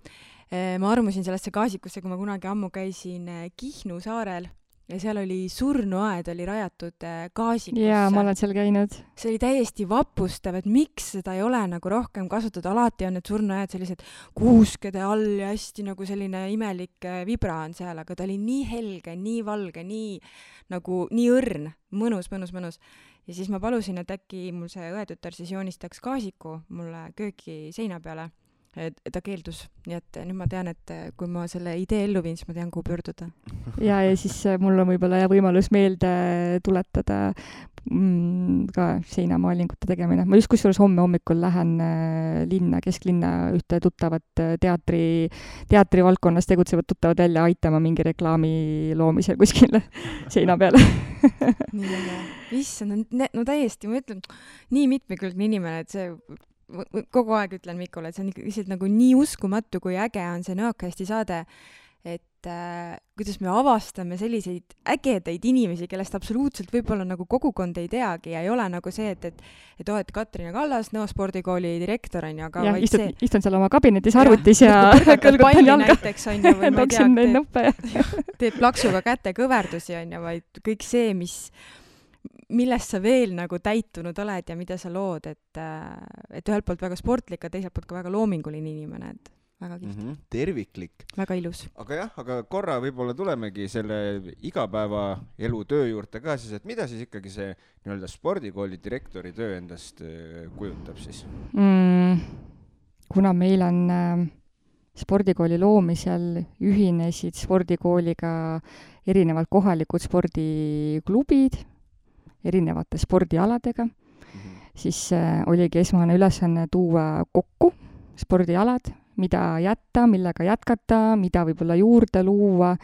ma armusin sellesse gaasikusse, kui ma kunagi ammu käisin äh, Kihnu saarel ja seal oli surnuaed oli rajatud äh, gaasikusse. jaa, ma olen seal käinud. see oli täiesti vapustav, et miks seda ei ole nagu rohkem kasutatud, alati on need surnuaiad sellised kuuskede all ja hästi nagu selline imelik äh, vibra on seal, aga ta oli nii helge, nii valge, nii nagu nii õrn, mõnus, mõnus, mõnus. ja siis ma palusin, et äkki mul see õetütar siis joonistaks gaasiku mulle kööki seina peale. Ta keeldus, nii et nüüd ma tean, et äh, kui ma selle idee ellu viin, siis ma tean, kuhu pöörduda. ja, ja siis äh, mul on võib-olla hea võimalus meelde tuletada mm, ka seinamaalingute tegemine. ma just kusjuures homme hommikul lähen äh, linna, kesklinna ühte tuttavat teatri, teatrivaldkonnas tegutsevat tuttavat välja aitama mingi reklaami loomisel kuskil seina peal. nii äge. issand, no täiesti, ma ütlen, nii mitmekülgne inimene, et see kogu aeg ütlen Mikule, et see on lihtsalt nagu nii uskumatu, kui äge on see Nõokasti saade, et äh, kuidas me avastame selliseid ägedaid inimesi, kellest absoluutselt võib-olla nagu kogukond ei teagi ja ei ole nagu see, et, et et oo, et Katrina Kallas, Nõo spordikooli direktor on ju, aga jah, vaid istud see, istun seal oma kabinetis arvutis ja põrgatad kõlgutan jalga, näiteks on ju, või ma ei tea ja teed plaksuga kätekõverdusi onju, vaid kõik see, mis, millest sa veel nagu täitunud oled ja mida sa lood, et, et ühelt poolt väga sportlik, aga teiselt poolt ka väga loominguline inimene, et väga kihvt mm. -hmm. terviklik. väga ilus. aga jah, aga korra võib-olla tulemegi selle igapäevaelu töö juurde ka siis, et mida siis ikkagi see nii-öelda spordikooli direktori töö endast äh, kujutab siis? mm,. kuna meil on äh, spordikooli loomisel ühinesid spordikooliga erinevad kohalikud spordiklubid erinevate spordialadega, siis äh, oligi esmane ülesanne tuua kokku spordialad, mida jätta, millega jätkata, mida võib-olla juurde luua,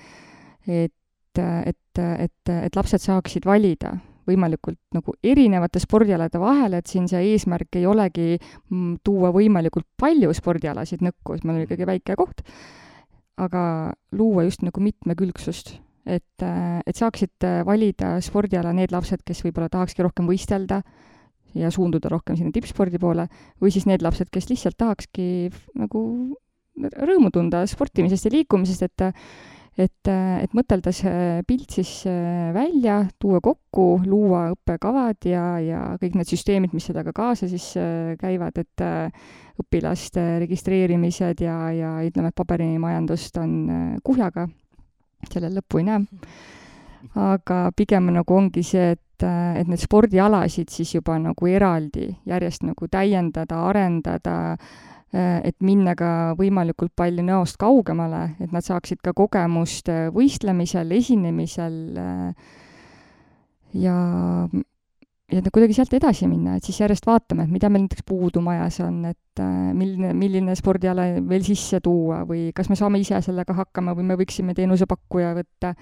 et, et, et, et lapsed saaksid valida võimalikult nagu erinevate spordialade vahel, et siin see eesmärk ei olegi mm, tuua võimalikult palju spordialasid nõkku, et meil on ikkagi väike koht, aga luua just nagu mitmekülgsust, et, et saaksid valida spordiala need lapsed, kes võib-olla tahakski rohkem võistelda ja suunduda rohkem sinna tippspordi poole, või siis need lapsed, kes lihtsalt tahakski nagu rõõmu tunda sportimisest ja liikumisest, et et, et mõtelda see pilt siis äh, välja, tuua kokku, luua õppekavad ja, ja kõik need süsteemid, mis sellega kaasa siis äh, käivad, et äh, õpilaste registreerimised ja, ja ütleme, et paberimajandust on äh, kuhjaga, sellel lõppu ei näe. aga pigem nagu ongi see, et, et neid spordialasid siis juba nagu eraldi järjest nagu täiendada, arendada, et minna ka võimalikult palju näost kaugemale, et nad saaksid ka kogemust võistlemisel, esinemisel ja ja kuidagi sealt edasi minna, et siis järjest vaatame, et mida meil näiteks puudu majas on, et äh, milline, milline spordiala veel sisse tuua või kas me saame ise sellega hakkama või me võiksime teenusepakkuja võtta.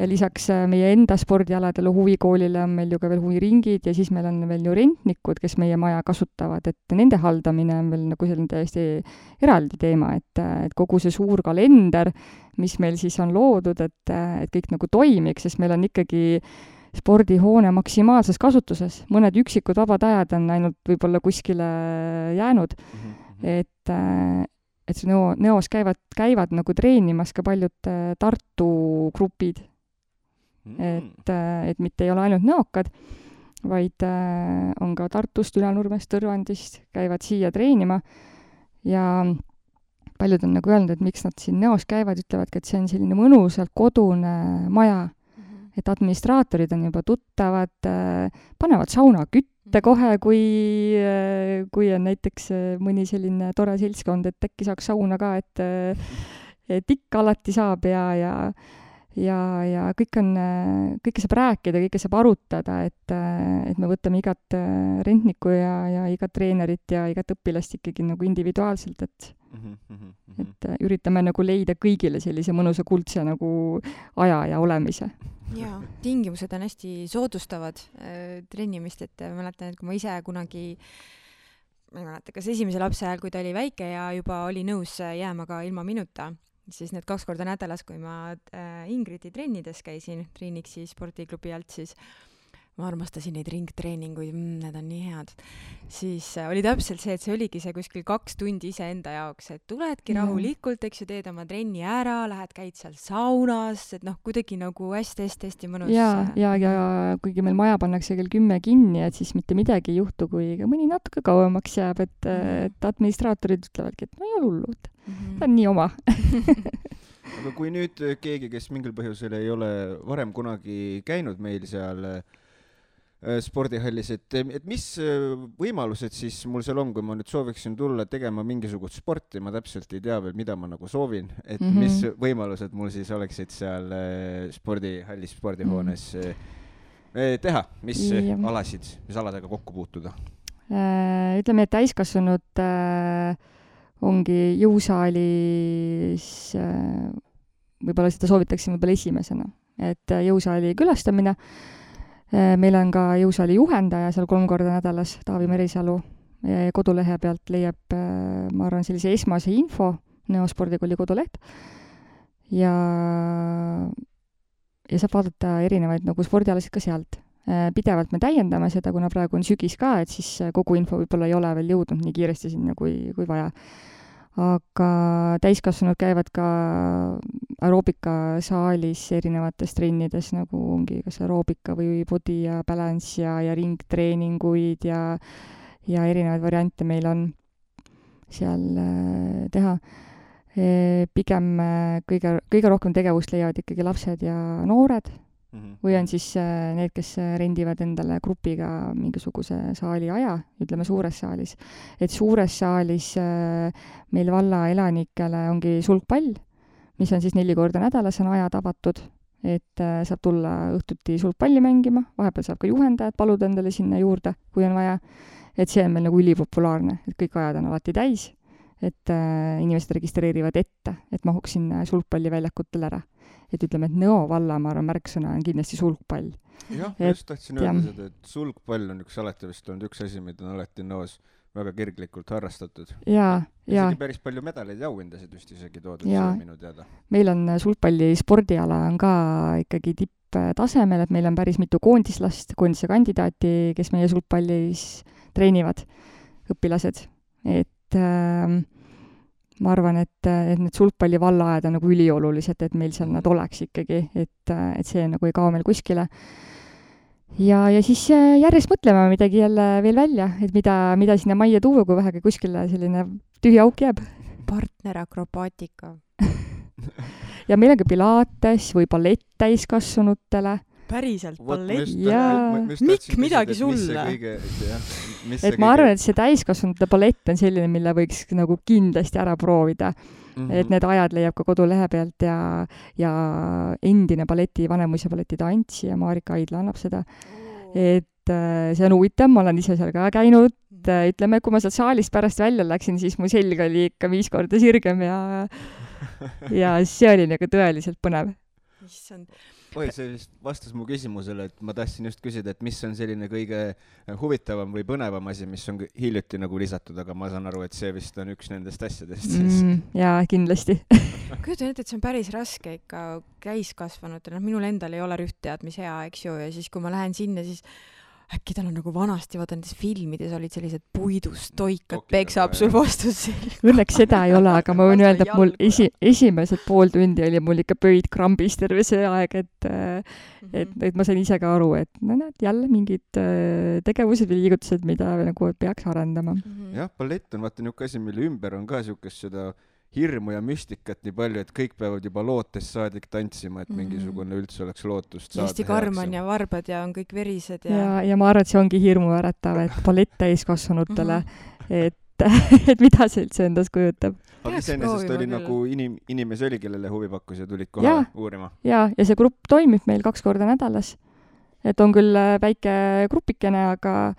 Ja lisaks äh, meie enda spordialadele, huvikoolile on meil ju ka veel huviringid ja siis meil on veel ju rentnikud, kes meie maja kasutavad, et nende haldamine on veel nagu selline täiesti eraldi teema, et, et kogu see suur kalender, mis meil siis on loodud, et, et kõik nagu toimiks, sest meil on ikkagi spordihoone maksimaalses kasutuses, mõned üksikud vabad ajad on ainult võib-olla kuskile jäänud mm, -hmm. et et see Nõo, Nõos käivad, käivad nagu treenimas ka paljud Tartu grupid Mm. et, äh, et mitte ei ole ainult nõokad, vaid äh, on ka Tartust, Ülenurmest, Tõrvandist, käivad siia treenima ja paljud on nagu öelnud, et miks nad siin näos käivad, ütlevadki, et see on selline mõnusalt kodune maja. -hmm. Et administraatorid on juba tuttavad, äh, panevad sauna kütte mhm. kohe, kui, kui on näiteks mõni selline tore seltskond, et äkki saaks sauna ka, et et ikka alati saab ja, ja ja, ja kõik on, kõike saab rääkida, kõike saab arutada, et, et me võtame igat rentnikku ja, ja igat treenerit ja igat õpilast ikkagi nagu individuaalselt, et mm, -hmm. et üritame nagu leida kõigile sellise mõnusa kuldse nagu aja ja olemise. jaa, tingimused on hästi soodustavad äh, trennimist, et ma mäletan, et kui ma ise kunagi ma ei mäleta, kas esimese lapse ajal, kui ta oli väike ja juba oli nõus jääma ka ilma minuta siis need kaks korda nädalas, kui ma äh, Ingridi trennides käisin, Triiniksi spordiklubi alt, siis ma armastasin neid ringtreeninguid mm,, need on nii head. siis äh, oli täpselt see, et see oligi see kuskil kaks tundi iseenda jaoks, et tuledki mm. rahulikult, eks ju, teed oma trenni ära, lähed, käid seal saunas, et noh, kuidagi nagu hästi-hästi-hästi mõnus. ja, ja, ja kuigi meil maja pannakse kell kümme kinni, et siis mitte midagi ei juhtu, kui ka mõni natuke kauemaks jääb, et mm., et administraatorid ütlevadki, et no ei ole hullu, et -hmm. ta on nii oma aga kui nüüd keegi, kes mingil põhjusel ei ole varem kunagi käinud meil seal äh, spordihallis, et, et mis äh, võimalused siis mul seal on, kui ma nüüd sooviksin tulla tegema mingisugust sporti, ma täpselt ei tea veel, mida ma nagu soovin, et mm -hmm. mis võimalused mul siis oleksid seal äh, spordihallis, spordihoones mm -hmm. teha, mis ja. alasid, mis aladega kokku puutuda? ütleme, et täiskasvanud äh, ongi jõusaalis, äh, võib-olla seda soovitaksin võib-olla esimesena, et äh, jõusaali külastamine, äh, meil on ka jõusaali juhendaja seal kolm korda nädalas, Taavi Merisalu, kodulehe pealt leiab, ma arvan, sellise esmase info, Neospordikooli koduleht, ja, ja saab vaadata erinevaid nagu spordialasid ka sealt. Pidevalt me täiendame seda, kuna praegu on sügis ka, et siis kogu info võib-olla ei ole veel jõudnud nii kiiresti sinna, kui, kui vaja aga täiskasvanud käivad ka aeroobikasaalis erinevates trennides, nagu ongi kas aeroobika või body ja balance ja, ja ringtreeninguid ja ja erinevaid variante meil on seal äh, teha pigem äh, kõige, kõige rohkem tegevust leiavad ikkagi lapsed ja noored. -hmm. või on siis äh, need, kes äh, rendivad endale grupiga mingisuguse saali aja, ütleme suures saalis. et suures saalis äh, meil valla elanikele ongi sulgpall, mis on siis neli korda nädalas, on ajad avatud, et saab tulla õhtuti sulgpalli mängima, vahepeal saab ka juhendajat paluda endale sinna juurde, kui on vaja. et see on meil nagu ülipopulaarne, et kõik ajad on alati täis, et äh, inimesed registreerivad ette, et mahuks sinna sulgpalliväljakutel ära et ütleme, et Nõo valla, ma arvan, märksõna on kindlasti sulgpall. jah, ma just tahtsin öelda seda, et sulgpall on üks alati vist olnud üks asi, mida on alati Nõos väga kirglikult harrastatud. jaa, jaa. isegi päris palju medaleid ja auhindasid vist isegi toodud siia minu teada. meil on äh, sulgpalli spordiala on ka ikkagi tipptasemel, et meil on päris mitu koondislast, koondise kandidaati, kes meie sulgpallis treenivad, õpilased, et äh, ma arvan, et, et need sulgpalli vallaajad on nagu üliolulised, et meil seal nad oleks ikkagi, et, et see nagu ei kao meil kuskile. ja, ja siis äh, järjest mõtleme midagi jälle veel välja, et mida, mida sinna majja tuua, kui vähegi kuskile selline tühi auk jääb. partnerakrobaatika ja meil on ka pilates või ballett täiskasvanutele päriselt ballett? jaa. Mikk, midagi sulle. Et ma arvan, et see täiskasvanute ballett on selline, mille võiks nagu kindlasti ära proovida mm. -hmm. et need ajad leiab ka kodulehe pealt ja, ja endine balleti, Vanemuise balleti tantsija Marika Aidla annab seda. et äh, see on huvitav, ma olen ise seal ka käinud, äh, ütleme, kui ma sealt saalist pärast välja läksin, siis mu selg oli ikka viis korda sirgem ja ja see oli nagu tõeliselt põnev. issand oi, see vist vastas mu küsimusele, et ma tahtsin just küsida, et mis on selline kõige huvitavam või põnevam asi, mis on hiljuti nagu lisatud, aga ma saan aru, et see vist on üks nendest asjadest siis mm.. jaa, kindlasti. kujutan ette, et see on päris raske ikka täiskasvanutel, noh, minul endal ei ole rühtteadmishea, eks ju, ja siis, kui ma lähen sinna, siis äkki tal on nagu vanasti, vaata nendes filmides olid sellised puidust toikad, Kokid peksab sul vastu selga. Õnneks seda ei ole, aga ma võin öelda, et mul esi, esimesed pool tundi oli mul ikka pöid krambis terve see aeg, et Mhm. et, et ma sain ise ka aru, et no näed, jälle mingid äh, tegevused või liigutused, mida nagu peaks arendama. Mhm. jah, ballett on vaata niisugune asi, mille ümber on ka niisugust seda hirmu ja müstikat nii palju, et kõik peavad juba lootest saadik tantsima, et Mhm. mingisugune üldse oleks lootust saada hästi karm on ja varbad ja on kõik verised ja, ja, ja ma arvan, et see ongi hirmuäratav, et ballett täiskasvanutele, Mhm. et, et mida see üldse endast kujutab. aga iseenesest oli küll. nagu inim-, inimesi oli, kellele huvi pakkus ja tulid Jaa. kohale uurima. ja, ja see grupp toimib meil kaks korda nädalas. et on küll äh, väike grupikene, aga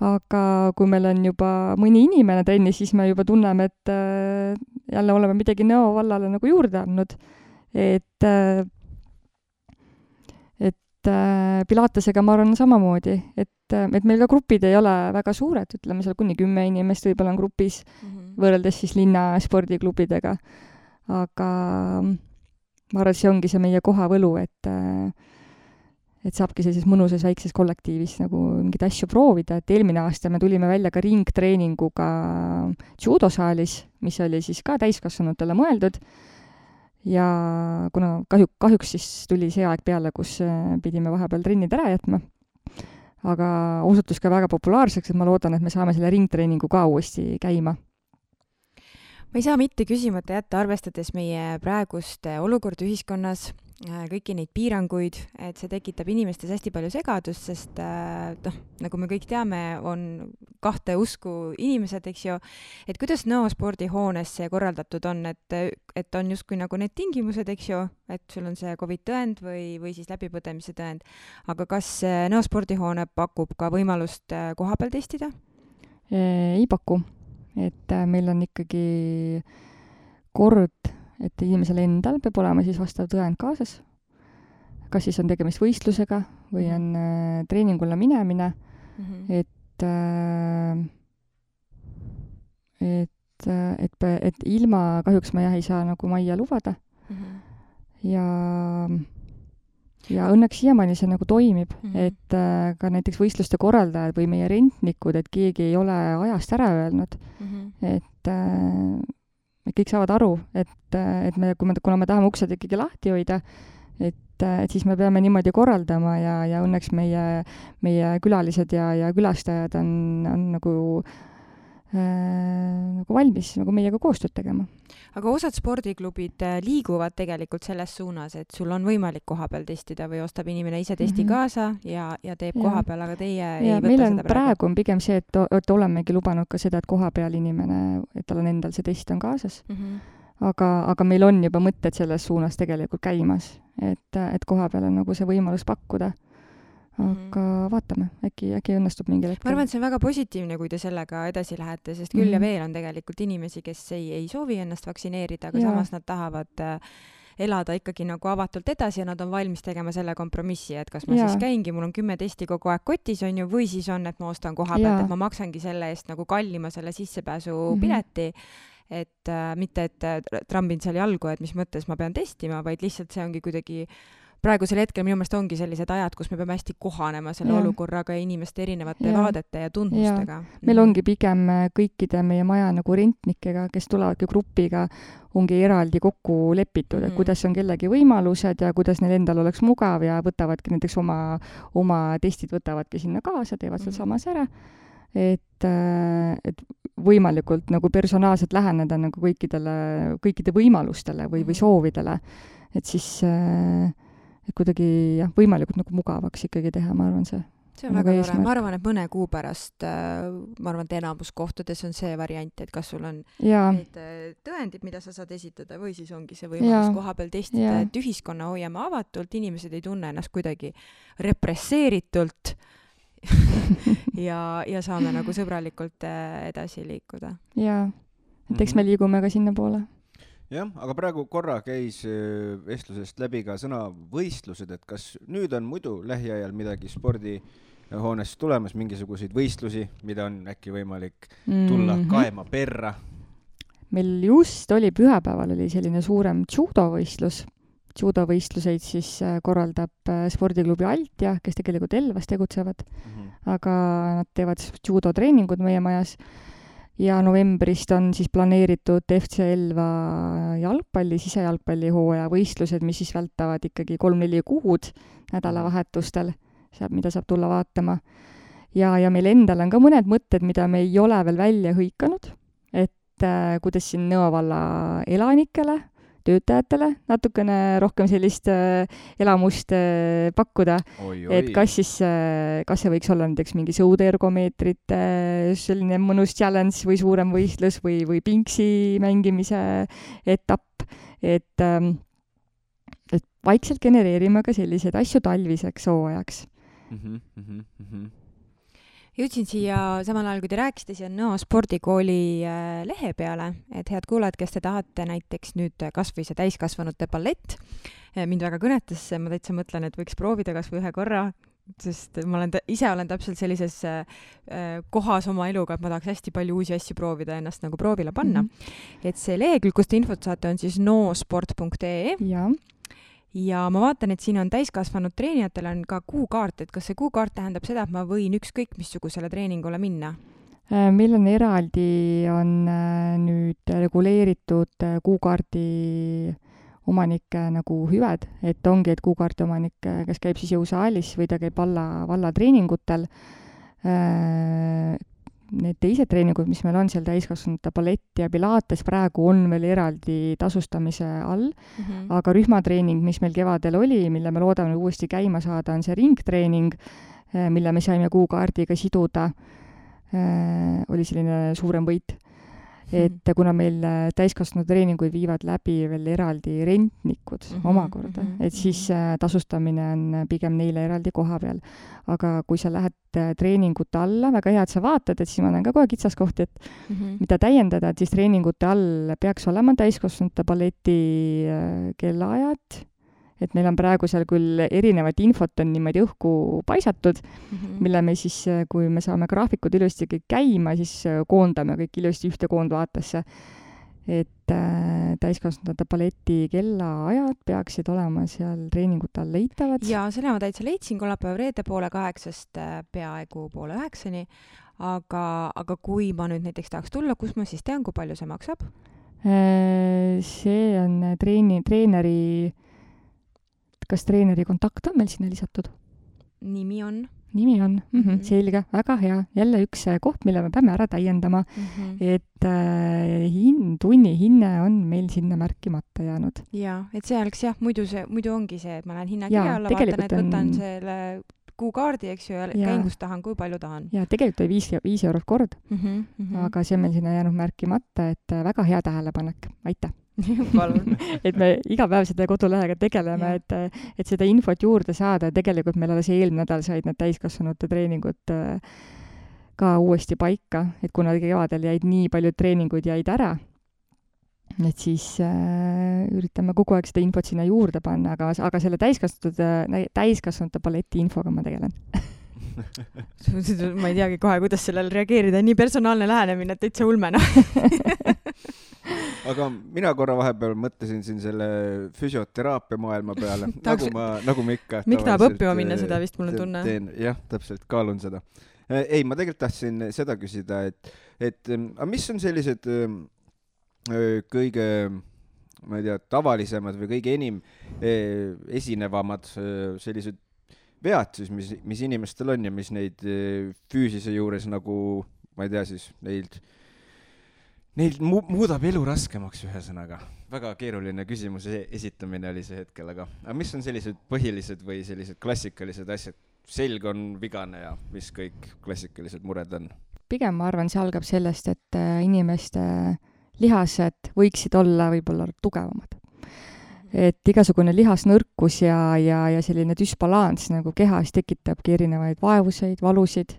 aga kui meil on juba mõni inimene trennis, siis me juba tunneme, et äh, jälle oleme midagi Nõo vallale nagu juurde andnud. et äh, et äh, Pilatesega ma arvan samamoodi, et, et meil ka grupid ei ole väga suured, ütleme seal kuni kümme inimest võib-olla on grupis, Mhm. võrreldes siis linna spordiklubidega. aga ma arvan, et see ongi see meie koha võlu, et et saabki sellises mõnusas väikses kollektiivis nagu mingeid asju proovida, et eelmine aasta me tulime välja ka ringtreeninguga judosaalis, mis oli siis ka täiskasvanutele mõeldud. Ja kuna kahju, kahjuks siis tuli see aeg peale, kus äh, pidime vahepeal trennid ära jätma, aga osutus ka väga populaarseks, et ma loodan, et me saame selle ringtreeningu ka uuesti käima. Ma ei saa mitte küsimata jätta, arvestades meie praegust äh, olukorda ühiskonnas, kõiki neid piiranguid, et see tekitab inimestes hästi palju segadust, sest äh, noh, nagu me kõik teame, on kahte usku inimesed, eks ju, et kuidas Nõo spordihoones see korraldatud on, et, et on justkui nagu need tingimused, eks ju, et sul on see Covid tõend või, või siis läbipõdemise tõend, aga kas äh, Nõo spordihoone pakub ka võimalust äh, kohapeal testida? ei paku, et äh, meil on ikkagi kord, et inimesel endal peab olema siis vastav tõend kaasas. kas siis on tegemist võistlusega või on äh, treeningule minemine, et äh, et, et, et ilma kahjuks ma jah ei saa nagu majja lubada. Ja ja õnneks siiamaani see nagu toimib. Mm, Mhm. -hmm. et äh, ka näiteks võistluste korraldajad või meie rentnikud, et keegi ei ole ajast ära öelnud, et äh, et kõik saavad aru, et, et me, kui me, kuna me tahame uksed ikkagi lahti hoida, et, et siis me peame niimoodi korraldama ja, ja õnneks meie, meie külalised ja, ja külastajad on, on nagu nagu valmis nagu meiega koostööd tegema. aga osad spordiklubid äh, liiguvad tegelikult selles suunas, et sul on võimalik kohapeal testida või ostab inimene ise testi mm. -hmm. kaasa ja, ja teeb kohapeal, aga teie ja ei meil võta on seda praegu on pigem see, et, et olemegi lubanud ka seda, et kohapeal inimene, et tal on endal see test on kaasas, mm. -hmm. aga, aga meil on juba mõtted selles suunas tegelikult käimas, et, et kohapeal on nagu see võimalus pakkuda. Aga -hmm. vaatame, äkki, äkki õnnestub mingil ma hetkel. arvan, et see on väga positiivne, kui te sellega edasi lähete, sest küll mm -hmm. ja Mhm. veel on tegelikult inimesi, kes ei, ei soovi ennast vaktsineerida, aga ja. Samas nad tahavad äh, elada ikkagi nagu avatult edasi ja nad on valmis tegema selle kompromissi, et kas ma Jaa. siis käingi, mul on kümme testi kogu aeg kotis, on ju, või siis on, et ma ostan koha pealt, et ma maksangi selle eest nagu kallima selle Mhm. sissepääsupileti mm. -hmm. et äh, mitte, et äh, trambin seal jalgu, et mis mõttes ma pean testima, vaid lihtsalt see ongi kuidagi praegusel hetkel minu meelest ongi sellised ajad, kus me peame hästi kohanema selle Jaa. olukorraga ja inimeste erinevate Jaa. vaadete ja tundmustega. meil ongi pigem äh, kõikide meie maja nagu rentnikega, kes tulevadki grupiga, ongi eraldi kokku lepitud, et Mhm. kuidas on kellegi võimalused ja kuidas neil endal oleks mugav ja võtavadki näiteks oma, oma testid võtavadki sinna kaasa, teevad Mhm. sealsamas ära. et, et võimalikult nagu personaalselt läheneda nagu kõikidele, kõikide võimalustele või, või Mhm. soovidele. et siis, et kuidagi jah, võimalikult nagu mugavaks ikkagi teha, ma arvan, see see on nagu väga tore, ma arvan, et mõne kuu pärast äh,, ma arvan, et enamus kohtades on see variant, et kas sul on jaa, need äh, tõendid, mida sa saad esitada või siis ongi see võimalus kohapeal testida, et ühiskonna hoiame avatult, inimesed ei tunne ennast kuidagi represseeritult ja, ja saame nagu sõbralikult äh, edasi liikuda. jaa, et eks me liigume ka sinnapoole. Jah, aga praegu korra käis äh, vestlusest läbi ka sõna võistlused, et kas nüüd on muidu lähiajal midagi spordihoones tulemas, mingisuguseid võistlusi, mida on äkki võimalik tulla mm -hmm. kaema perra? meil just oli pühapäeval oli selline suurem judovõistlus judovõistluseid siis äh, korraldab äh, spordiklubi Altja, kes tegelikult Elvas tegutsevad mm, -hmm. aga nad teevad judotreeningud meie majas ja novembrist on siis planeeritud FC Elva jalgpalli, sisejalgpalli hooaja võistlused, mis siis vältavad ikkagi kolm-neli kuud nädalavahetustel, saab, mida saab tulla vaatama. ja, ja meil endal on ka mõned mõtted, mida me ei ole veel välja hõikanud, et äh, kuidas siin Nõo valla elanikele töötajatele natukene rohkem sellist äh, elamust äh, pakkuda. et kas siis, äh, kas see võiks olla näiteks mingi sõudeergomeetrite selline mõnus challenge või suurem võistlus või, või pingsi mängimise etapp, et, ähm, et vaikselt genereerime ka selliseid asju talviseks hooajaks mm. -hmm, mm -hmm jõudsin siia samal ajal, kui te rääkisite, siia Nõo spordikooli äh, lehe peale, et head kuulajad, kes te tahate näiteks nüüd kas või see täiskasvanute ballett, äh, mind väga kõnetas, ma täitsa mõtlen, et võiks proovida kas või ühe korra, sest ma olen, ise olen täpselt sellises äh, kohas oma eluga, et ma tahaks hästi palju uusi asju proovida, ennast nagu proovile panna mm. -hmm. et see lehekülg, kus te infot saate, on siis noosport.ee. ja ma vaatan, et siin on täiskasvanud treenijatel on ka kuukaart, et kas see kuukaart tähendab seda, et ma võin ükskõik missugusele treeningule minna? Äh, meil on eraldi, on äh, nüüd reguleeritud äh, kuukaardi omanike nagu hüved, et ongi, et kuukaardi omanik, kes käib siis jõusaalis või ta käib valla, vallatreeningutel, need teised treeningud, mis meil on seal täiskasvanute ballett ja pilates praegu on veel eraldi tasustamise all mm, -hmm. aga rühmatreening, mis meil kevadel oli, mille me loodame uuesti käima saada, on see ringtreening, eh, mille me saime kuukaardiga siduda, eh, oli selline suurem võit et kuna meil äh, täiskasvanud treeninguid viivad läbi veel eraldi rentnikud mm -hmm, omakorda mm, -hmm, et siis mhm. äh, tasustamine on äh, pigem neile eraldi koha peal. aga kui sa lähed treeningute alla, väga hea, et sa vaatad, et siis ma näen ka kohe kitsaskohti, et mm -hmm. mida täiendada, et siis treeningute all peaks olema täiskasvanute balleti kellaajad et meil on praegu seal küll erinevat infot on niimoodi õhku paisatud mm, -hmm. mille me siis, kui me saame graafikud ilusti kõik käima, siis äh, koondame kõik ilusti ühte koondvaatesse. et äh, täiskasvanute balleti kellaajad peaksid olema seal treeningute all leitavad. jaa, selle ma täitsa leidsin, kolmapäev-reede poole kaheksast äh, peaaegu poole üheksani, aga, aga kui ma nüüd näiteks tahaks tulla, kus ma siis tean, kui palju see maksab? Äh, see on treeni, treeneri kas treeneri kontakt on meil sinna lisatud? nimi on? nimi on mm, -hmm. selge, väga hea, jälle üks äh, koht, mille me peame ära täiendama mm, -hmm. et äh, hin-, tunnihinne on meil sinna märkimata jäänud. jaa, et see oleks jah, muidu see, muidu ongi see, et ma lähen hinnakirja alla, vaatan, et võtan on... selle kuukaardi, eks ju, ja käin, kus tahan, kui palju tahan. jaa, tegelikult oli viis, viis eurot kord. Mm, -hmm, mm -hmm. aga see on meil sinna jäänud märkimata, et äh, väga hea tähelepanek, aitäh! Palun. Et me iga päev selle kodulehega tegeleme, et, et seda infot juurde saada. Ja tegelikult meil alles eelmine nädal said need täiskasvanute treeningud äh, ka uuesti paika, et kuna kevadel jäid nii paljud treeningud jäid ära, et siis äh, üritame kogu aeg seda infot sinna juurde panna, aga, aga selle täiskasvanute, täiskasvanute balleti infoga ma tegelen ma ei teagi kohe, kuidas sellele reageerida, nii personaalne lähenemine, et täitsa ulme noh aga mina korra vahepeal mõtlesin siin selle füsioteraapia maailma peale nagu ma, nagu ma ikka. Mikk tahab õppima minna seda vist, mul on tunne. jah, täpselt, kaalun seda. Äh, ei, ma tegelikult tahtsin seda küsida, et, et ähm, aga mis on sellised ähm, äh, kõige, ma ei tea, tavalisemad või kõige enim äh, esinevamad sellised vead siis, mis, mis inimestel on ja mis neid füüsise juures nagu, ma ei tea siis, neid Neil mu-, muudab elu raskemaks, ühesõnaga. väga keeruline küsimuse esitamine oli see hetkel, aga, aga mis on sellised põhilised või sellised klassikalised asjad? selg on vigane ja mis kõik klassikalised mured on? pigem ma arvan, see algab sellest, et äh, inimeste lihased võiksid olla võib-olla tugevamad. et igasugune lihasnõrkus ja, ja, ja selline düsbalanss nagu kehas tekitabki erinevaid vaevuseid, valusid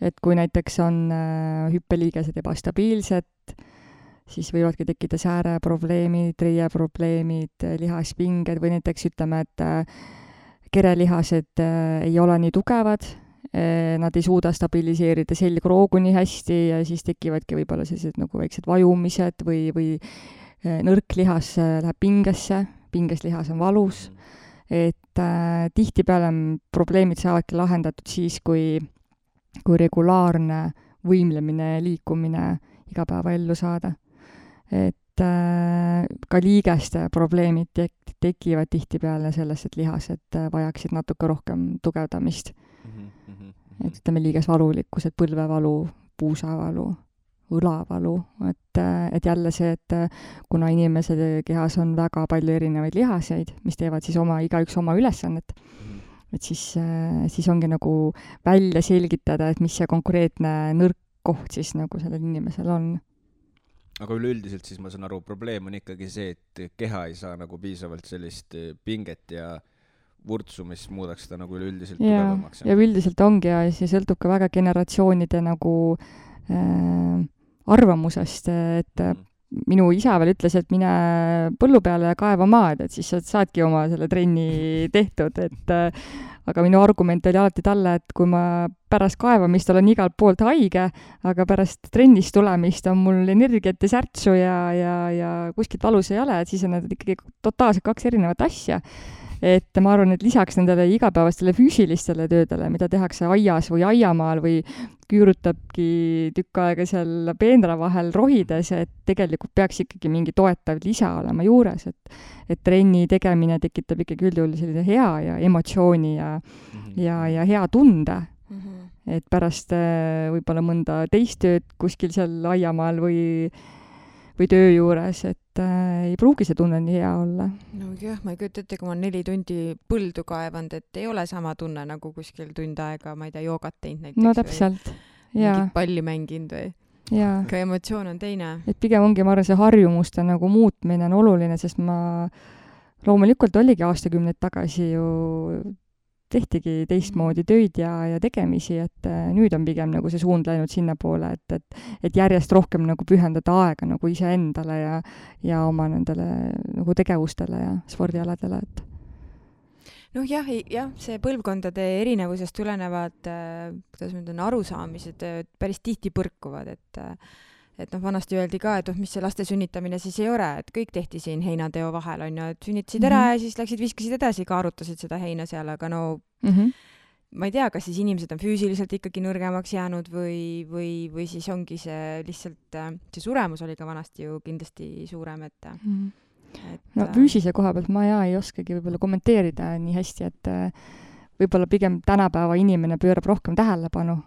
et kui näiteks on äh, hüppeliigesed ebastabiilsed, siis võivadki tekkida sääreprobleemid, reieprobleemid, lihaspinged või näiteks ütleme, et äh, kerelihased äh, ei ole nii tugevad, nad ei suuda stabiliseerida selgroogu nii hästi ja siis tekivadki võib-olla sellised nagu väiksed vajumised või, või nõrk lihas läheb pingesse, pinges lihas on valus, et äh, tihtipeale probleemid saavadki lahendatud siis, kui, kui regulaarne võimlemine liikumine igapäevaellu saada. Et äh, ka liigeste probleemid tek-, tekivad tihtipeale sellest, et lihased äh, vajaksid natuke rohkem tugevdamist mm. -hmm, mm -hmm. et ütleme, liigesvalulikkused, põlvevalu, puusavalu, õlavalu, et, äh, et jälle see, et äh, kuna inimese kehas on väga palju erinevaid lihaseid, mis teevad siis oma, igaüks oma ülesannet -hmm. et siis, siis ongi nagu välja selgitada, et mis see konkreetne nõrk koht siis nagu sellel inimesel on aga üleüldiselt siis ma saan aru, probleem on ikkagi see, et keha ei saa nagu piisavalt sellist pinget ja vurtsu, mis muudaks seda nagu üleüldiselt tugevamaks. ja üldiselt ongi ja see sõltub ka väga generatsioonide nagu äh, arvamusest, et mm. minu isa veel ütles, et mine põllu peale ja kaeva maad, et siis sa saadki oma selle trenni tehtud, et äh, aga minu argument oli alati talle, et kui ma pärast kaevamist olen igalt poolt haige, aga pärast trennist tulemist on mul energiat ja särtsu ja, ja, ja kuskilt valus ei ole, et siis on need ikkagi totaalselt kaks erinevat asja et ma arvan, et lisaks nendele igapäevastele füüsilistele töödele, mida tehakse aias või aiamaal või küürutabki tükk aega seal peenra vahel rohides, et tegelikult peaks ikkagi mingi toetav lisa olema juures, et et trenni tegemine tekitab ikkagi üldjuhul sellise hea ja emotsiooni ja mm, -hmm. ja, ja hea tunde mm. -hmm. et pärast äh, võib-olla mõnda teist tööd kuskil seal aiamaal või või töö juures, et äh, ei pruugi see tunne nii hea olla. no jah, ma ei kujuta ette, kui ma olen neli tundi põldu kaevanud, et ei ole sama tunne nagu kuskil tund aega, ma ei tea, joogat teinud näiteks. no täpselt, jaa. palli mänginud või? aga emotsioon on teine. et pigem ongi, ma arvan, see harjumuste nagu muutmine on oluline, sest ma loomulikult oligi aastakümneid tagasi ju tehtigi teistmoodi töid ja, ja tegemisi, et äh, nüüd on pigem nagu see suund läinud sinnapoole, et, et, et järjest rohkem nagu pühendada aega nagu iseendale ja, ja oma nendele nagu tegevustele ja spordialadele, et noh, jah, jah, see põlvkondade erinevusest tulenevad äh,, kuidas ma ütlen, arusaamised äh, päris tihti põrkuvad, et äh, et noh, vanasti öeldi ka, et oh, mis see laste sünnitamine siis ei ole, et kõik tehti siin heinateo vahel, on ju, et sünnitasid ära mm -hmm. ja siis läksid viskasid edasi, kaarutasid seda heina seal, aga no mm -hmm. ma ei tea, kas siis inimesed on füüsiliselt ikkagi nõrgemaks jäänud või, või, või siis ongi see lihtsalt, äh, see suremus oli ka vanasti ju kindlasti suurem, et mm -hmm. et no äh, füüsise koha pealt ma jaa ei oskagi võib-olla kommenteerida nii hästi, et äh, võib-olla pigem tänapäeva inimene pöörab rohkem tähelepanu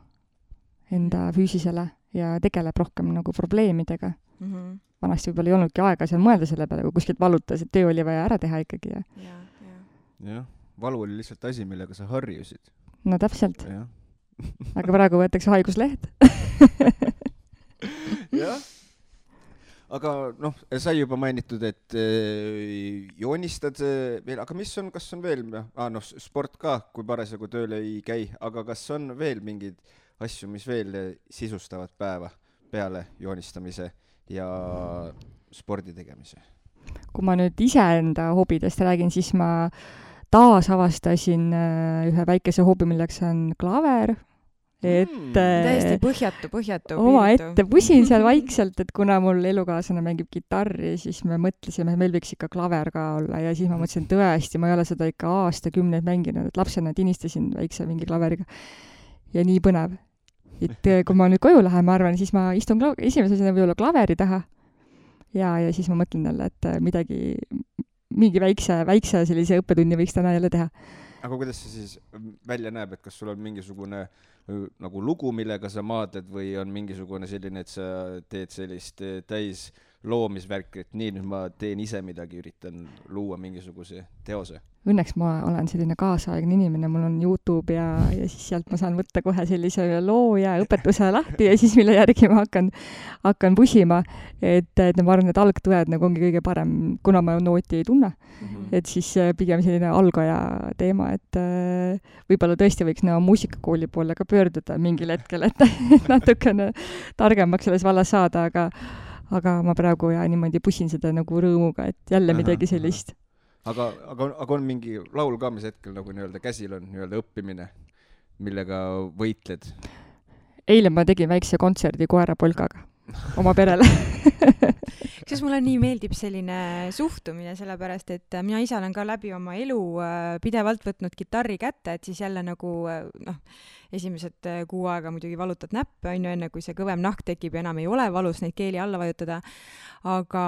enda füüsisele ja tegeleb rohkem nagu probleemidega mm. -hmm. vanasti võib-olla ei olnudki aega seal mõelda selle peale, kui kuskilt valutas, et töö oli vaja ära teha ikkagi ja. jah ja. valu oli lihtsalt asi, millega sa harjusid. no täpselt. aga praegu võetakse haigusleht jah aga noh, sai juba mainitud, et äh, joonistad äh, veel, aga mis on, kas on veel ah,, noh, sport ka, kui parasjagu tööl ei käi, aga kas on veel mingeid asju, mis veel sisustavad päeva peale joonistamise ja spordi tegemise? kui ma nüüd iseenda hobidest räägin, siis ma taasavastasin äh, ühe väikese hobi, milleks on klaver, et mm, täiesti põhjatu, põhjatu. omaette pusin seal vaikselt, et kuna mul elukaaslane mängib kitarri, siis me mõtlesime, meil võiks ikka klaver ka olla ja siis ma mõtlesin, tõesti, ma ei ole seda ikka aastakümneid mänginud, et lapsena tinistasin väikse mingi klaveriga. ja nii põnev et äh, kui ma nüüd koju lähen, ma arvan, siis ma istun kla-, esimese asjana võib-olla klaveri taha ja, ja siis ma mõtlen jälle, et äh, midagi, mingi väikse, väikse sellise õppetunni võiks täna jälle teha. aga kuidas see siis välja näeb, et kas sul on mingisugune äh, nagu lugu, millega sa maadled või on mingisugune selline, et sa teed sellist täis loomisvärki, et nii, nüüd ma teen ise midagi, üritan luua mingisuguse teose? õnneks ma olen selline kaasaegne inimene, mul on Youtube ja, ja siis sealt ma saan võtta kohe sellise loo ja õpetuse lahti ja siis mille järgi ma hakkan, hakkan pusima. et, et ma arvan, et algtõed nagu ongi kõige parem, kuna ma nooti ei tunne mm. -hmm. et siis äh, pigem selline algaja teema, et äh, võib-olla tõesti võiks nagu muusikakooli poole ka pöörduda mingil hetkel, et, et natukene targemaks selles vallas saada, aga aga ma praegu ja niimoodi pussin seda nagu rõõmuga, et jälle midagi sellist. aga, aga, aga on mingi laul ka, mis hetkel nagu nii-öelda käsil on, nii-öelda õppimine, millega võitled? eile ma tegin väikse kontserdi koerapolkaga oma perele kusjuures mulle nii meeldib selline suhtumine, sellepärast et mina ise olen ka läbi oma elu äh, pidevalt võtnud kitarri kätte, et siis jälle nagu äh, noh, esimesed äh, kuu aega muidugi valutad näppe, on ju, enne kui see kõvem nahk tekib ja enam ei ole valus neid keeli alla vajutada, aga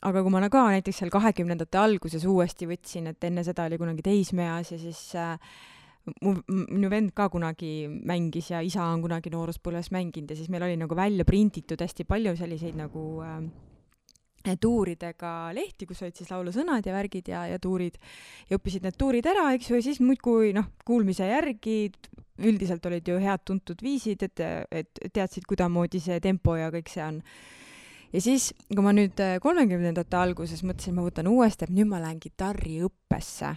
aga kui ma ka näiteks seal kahekümnendate alguses uuesti võtsin, et enne seda oli kunagi teismeeas ja siis äh, mu, minu vend ka kunagi mängis ja isa on kunagi nooruspõlves mänginud ja siis meil oli nagu välja prinditud hästi palju selliseid nagu äh, tuuridega lehti, kus olid siis laulusõnad ja värgid ja, ja tuurid. Ja õppisid need tuurid ära, eks ju, ja siis muudkui noh, kuulmise järgi üldiselt olid ju head tuntud viisid, et, et teadsid, kuidasmoodi see tempo ja kõik see on. Ja siis, kui ma nüüd kolmekümnendate alguses mõtlesin, ma võtan uuesti, et nüüd ma lähen kitarriõppesse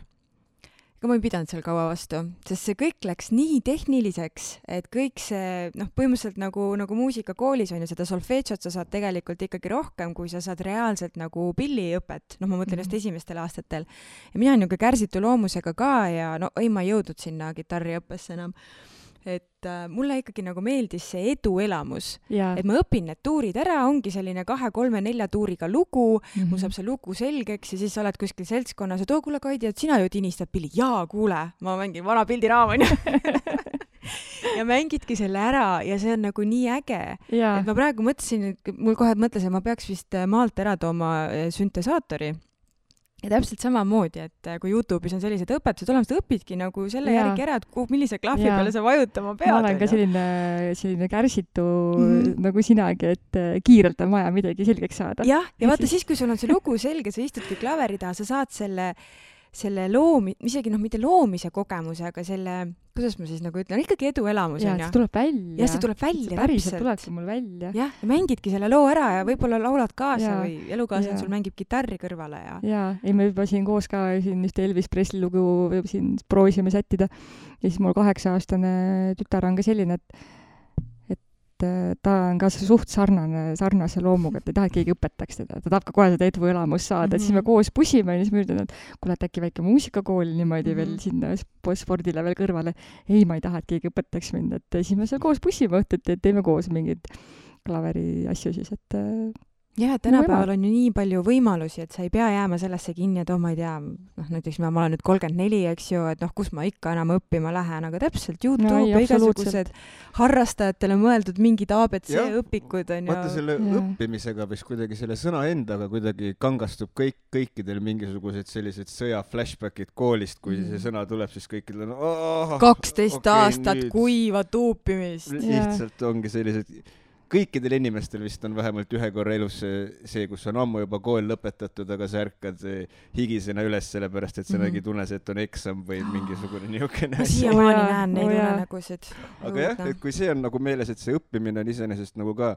ega ma ei pidanud seal kaua vastu, sest see kõik läks nii tehniliseks, et kõik see noh, põhimõtteliselt nagu, nagu muusikakoolis on ju, seda solfedžot sa saad tegelikult ikkagi rohkem, kui sa saad reaalselt nagu pilliõpet, noh, ma mõtlen just esimestel aastatel. ja mina niisugune kärsitu loomusega ka ja no ei, ma ei jõudnud sinna kitarriõppesse enam et äh, mulle ikkagi nagu meeldis see eduelamus, et ma õpin need tuurid ära, ongi selline kahe-kolme-nelja tuuriga lugu mm, -hmm. mul saab see lugu selgeks ja siis sa oled kuskil seltskonnas, et oo, kuule, Kaidi, et sina ju tinistad pilli. jaa, kuule, ma mängin vana pildiraam, onju ja mängidki selle ära ja see on nagu nii äge. et ma praegu mõtlesin, mul kohe mõtles, et ma peaks vist maalt ära tooma süntesaatori ja täpselt samamoodi, et äh, kui Youtube'is on sellised õpetused olemas, sa õpidki nagu selle ja. järgi ära, et kuhu, millise klahvi ja. peale sa vajutama pead. ma olen ka selline, selline kärsitu mm -hmm. nagu sinagi, et äh, kiirelt on vaja midagi selgeks saada. jah, ja, ja vaata siis, kui sul on see lugu selge, sa istudki klaveri taha, sa saad selle selle loomi-, isegi noh, mitte loomise kogemuse, aga selle, kuidas ma siis nagu ütlen, ikkagi eduelamus on ju. see tuleb välja. jah, see tuleb välja, päriselt tulebki mul välja. jah, ja mängidki selle loo ära ja võib-olla laulad kaasa ja. või elukaaslane sul mängib kitarri kõrvale ja. jaa, ei me juba siin koos ka siin ühte Elvis Presley lugu siin proovisime sättida ja siis mul kaheksa-aastane tütar on ka selline, et et ta on ka suht sarnane, sarnase loomuga, et ei taha, et keegi õpetaks teda, ta tahab ka kohe seda eduelamust saada mm, -hmm. siis me mhm. koos pusime ja siis ma ütlen, et kuule, et äkki väike muusikakool niimoodi mm -hmm. veel sinna spordile veel kõrvale. ei, ma ei taha, et keegi õpetaks mind, et siis me seal koos pusime õhtuti, et teeme koos mingeid klaveri asju siis, et jah, et tänapäeval on ju nii palju võimalusi, et sa ei pea jääma sellesse kinni, et oh, ma ei tea, noh näiteks ma, ma olen nüüd kolmkümmend neli, eks ju, et noh, kus ma ikka enam õppima lähen, aga täpselt Youtube no, igasugused harrastajatele mõeldud mingid abc õpikud on ju. vaata selle ja. õppimisega vist kuidagi selle sõna endaga kuidagi kangastub kõik, kõikidel mingisugused sellised sõja flashbackid koolist, kui mm. see sõna tuleb, siis kõikidel on kaksteist okay, aastat nüüd. kuiva tuupimist. lihtsalt ongi sellised kõikidel inimestel vist on vähemalt ühe korra elus see, see, kus on ammu juba kool lõpetatud, aga sa ärkad higisena üles, sellepärast et sa mm -hmm. nägid unes, et on eksam või mingisugune niisugune asi. siiamaani näen neid unenägusid. aga jah, et kui see on nagu meeles, et see õppimine on iseenesest nagu ka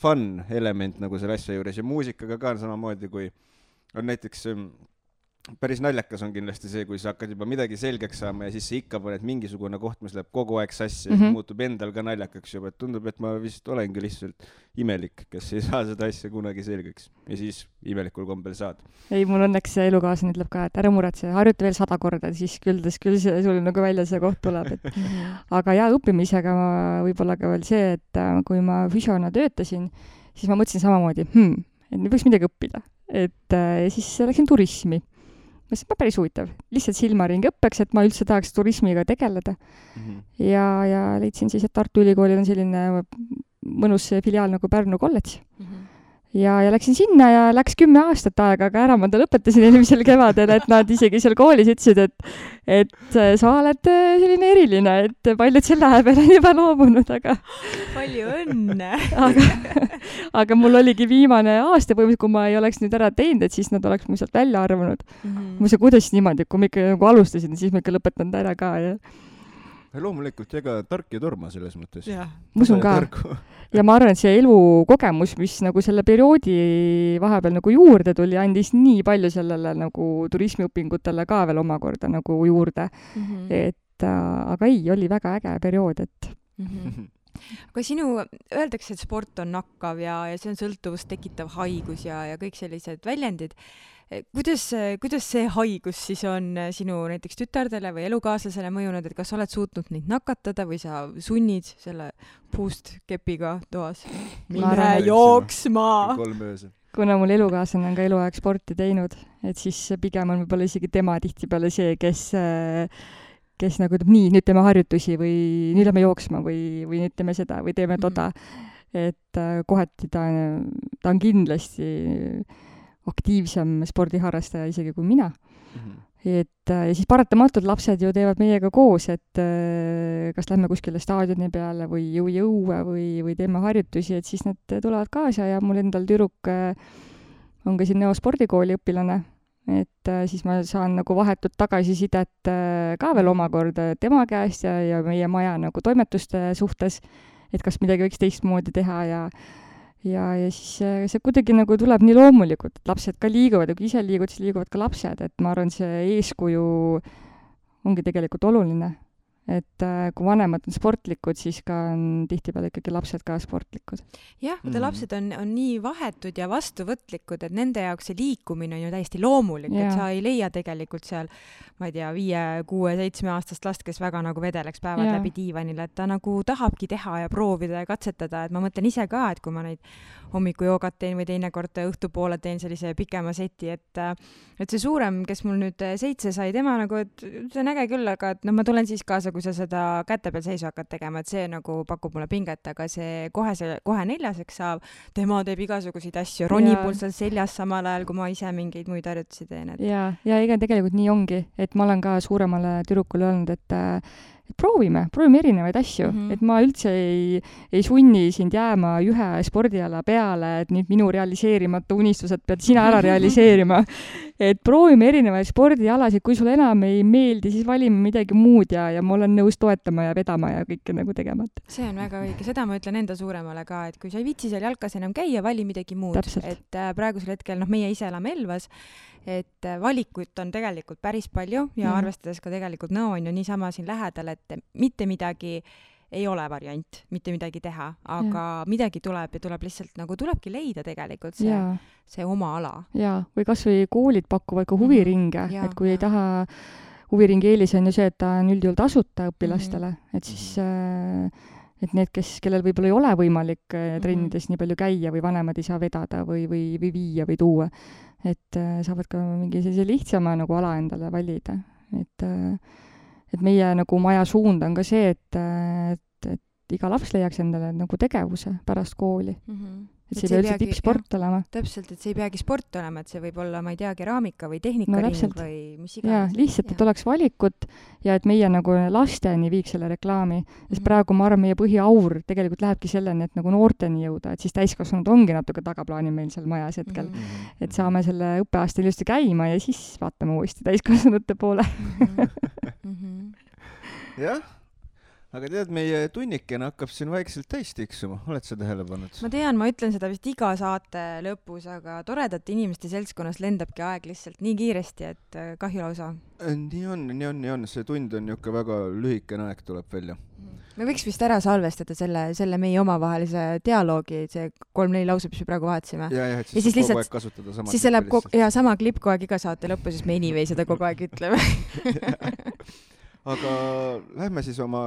fun element nagu selle asja juures ja muusikaga ka on samamoodi, kui on näiteks päris naljakas on kindlasti see, kui sa hakkad juba midagi selgeks saama ja siis sa ikka paned mingisugune koht, mis läheb kogu aeg sassi ja mm -hmm. muutub endal ka naljakaks juba, et tundub, et ma vist olengi lihtsalt imelik, kes ei saa seda asja kunagi selgeks. Ja siis imelikul kombel saad. ei, mul õnneks elukaaslane ütleb ka, et ära muretse, harjuta veel sada korda, siis küll, küll see sul nagu välja see koht tuleb, et aga jaa, õppimisega ma võib-olla ka veel see, et äh, kui ma füsiona töötasin, siis ma mõtlesin samamoodi hmm,, et nüüd võiks midagi õppida, et äh, siis läksin turismi ma ütlesin, et päris huvitav, lihtsalt silmaringi õppeks, et ma üldse tahaks turismiga tegeleda mm. -hmm. ja, ja leidsin siis, et Tartu Ülikoolil on selline mõnus filiaal nagu Pärnu kolledž mm. -hmm ja, ja läksin sinna ja läks kümme aastat aega, aga ära ma ta lõpetasin eelmisel kevadel, et nad isegi seal koolis ütlesid, et et sa oled selline eriline, et paljud selle aja peale on juba loobunud, aga palju õnne aga, aga mul oligi viimane aasta põhimõtteliselt, kui ma ei oleks nüüd ära teinud, et siis nad oleks mu sealt välja arvanud mm. -hmm. ma mõtlesin, kuidas niimoodi, kui ma ikka nagu alustasin, siis ma ikka lõpetanud ära ka ja loomulikult, ega tark ei torma selles mõttes. ma usun ka. ja ma arvan, et see elukogemus, mis nagu selle perioodi vahepeal nagu juurde tuli, andis nii palju sellele nagu turismiõpingutele ka veel omakorda nagu juurde mm. -hmm. et äh, aga ei, oli väga äge periood, et mm. -hmm. aga sinu, öeldakse, et sport on nakkav ja, ja see on sõltuvust tekitav haigus ja, ja kõik sellised väljendid. Kuidas, kuidas see haigus siis on sinu näiteks tütardele või elukaaslasele mõjunud, et kas sa oled suutnud neid nakatada või sa sunnid selle puust kepiga toas? mine jooksma! kolm öösel kuna mul elukaaslane on ka eluaeg sporti teinud, et siis pigem on võib-olla isegi tema tihtipeale see, kes kes nagu ütleb, nii, nüüd teeme harjutusi või nüüd lähme jooksma või, või nüüd teeme seda või teeme toda mm. -hmm. et kohati ta, ta on kindlasti aktiivsem spordiharrastaja isegi kui mina mm. -hmm. et äh, ja siis paratamatult lapsed ju teevad meiega koos, et äh, kas lähme kuskile staadioni peale või jõu-jõue või, või teeme harjutusi, et siis nad tulevad kaasa ja mul endal tüdruk äh, on ka siin Nõo spordikooli õpilane et siis ma saan nagu vahetut tagasisidet ka veel omakorda tema käest ja, ja meie maja nagu toimetuste suhtes, et kas midagi võiks teistmoodi teha ja ja, ja siis äh, see kuidagi nagu tuleb nii loomulikult, et lapsed ka liiguvad ja kui ise liigud, siis liiguvad ka lapsed, et ma arvan, see eeskuju ongi tegelikult oluline et äh, kui vanemad on sportlikud, siis ka on tihtipeale ikkagi lapsed ka sportlikud. jah, vaata mm. lapsed on, on nii vahetud ja vastuvõtlikud, et nende jaoks see liikumine on ju täiesti loomulik, et sa ei leia tegelikult seal, ma ei tea, viie, kuue, seitsmeaastast last, kes väga nagu vedeleks päevad ja. läbi diivanil, et ta nagu tahabki teha ja proovida ja katsetada, et ma mõtlen ise ka, et kui ma neid hommikujoogat teen või teinekord õhtupoole teen sellise pikema seti, et et see suurem, kes mul nüüd seitse sai, tema nagu, et see on äge küll, aga et noh, ma tulen siis kaasa, kui sa seda käte peal seisu hakkad tegema, et see nagu pakub mulle pinget, aga see kohe see, kohe neljaseks saab, tema teeb igasuguseid asju, ronib mul seal seljas samal ajal, kui ma ise mingeid muid harjutusi teen, et. ja, ja ega tegelikult nii ongi, et ma olen ka suuremale tüdrukule öelnud, et et proovime, proovime erinevaid asju mm, -hmm. et ma üldse ei, ei sunni sind jääma ühe spordiala peale, et nüüd minu realiseerimata unistused pead sina ära realiseerima. et proovime erinevaid spordialasid, kui sulle enam ei meeldi, siis valime midagi muud ja, ja ma olen nõus toetama ja vedama ja kõike nagu tegema, et. see on väga õige, seda ma ütlen enda suuremale ka, et kui sa ei viitsi seal jalkas enam käia, vali midagi muud. et äh, praegusel hetkel, noh, meie ise elame Elvas et äh, valikuid on tegelikult päris palju ja mm. arvestades ka tegelikult Nõo on ju niisama siin lähedal, et mitte midagi ei ole variant, mitte midagi teha, aga ja. midagi tuleb ja tuleb lihtsalt nagu tulebki leida tegelikult see, see oma ala. jaa, või kas või koolid pakuvad ka mhm. huviringe mm, -hmm. et kui ja. ei taha huviringi eelis on ju see, et ta on üldjuhul tasuta õpilastele mm, -hmm. et siis äh, et need, kes, kellel võib-olla ei ole võimalik äh, trennides mm -hmm. nii palju käia või vanemad ei saa vedada või, või, või viia või tuua, et äh, saavad ka mingi sellise lihtsama nagu ala endale valida, et äh, et meie nagu maja suund on ka see, et, äh, et, et iga laps leiaks endale nagu tegevuse pärast kooli mm. -hmm et see ei pea üldse tippsport olema. täpselt, et see ei peagi sport olema, et see võib olla, ma ei tea, keraamika või tehnikaring no, või mis iganes. jaa, lihtsalt, et oleks valikut ja et meie nagu lasteni viiks selle reklaami, sest mm -hmm. praegu ma arvan, meie põhiaur tegelikult lähebki selleni, et nagu noorteni jõuda, et siis täiskasvanud ongi natuke tagaplaanil meil seal majas hetkel mm. -hmm. et saame selle õppeaasta ilusti käima ja siis vaatame uuesti täiskasvanute poole mm. -hmm. jah aga tead, meie tunnikene hakkab siin vaikselt täis tiksuma, oled sa tähele pannud? ma tean, ma ütlen seda vist iga saate lõpus, aga toredate inimeste seltskonnas lendabki aeg lihtsalt nii kiiresti, et äh, kahju lausa. Äh, nii on, nii on, nii on, see tund on niisugune väga lühikene aeg tuleb välja. me võiks vist ära salvestada selle, selle meie omavahelise dialoogi, see kolm-neli lause, mis me praegu vahetasime. ja, jah, et siis, ja siis lihtsalt, kasutada sama siis see läheb kogu, ja sama klipp kogu aeg iga saate lõppu, sest me anyway seda kogu aeg ütleme aga lähme siis oma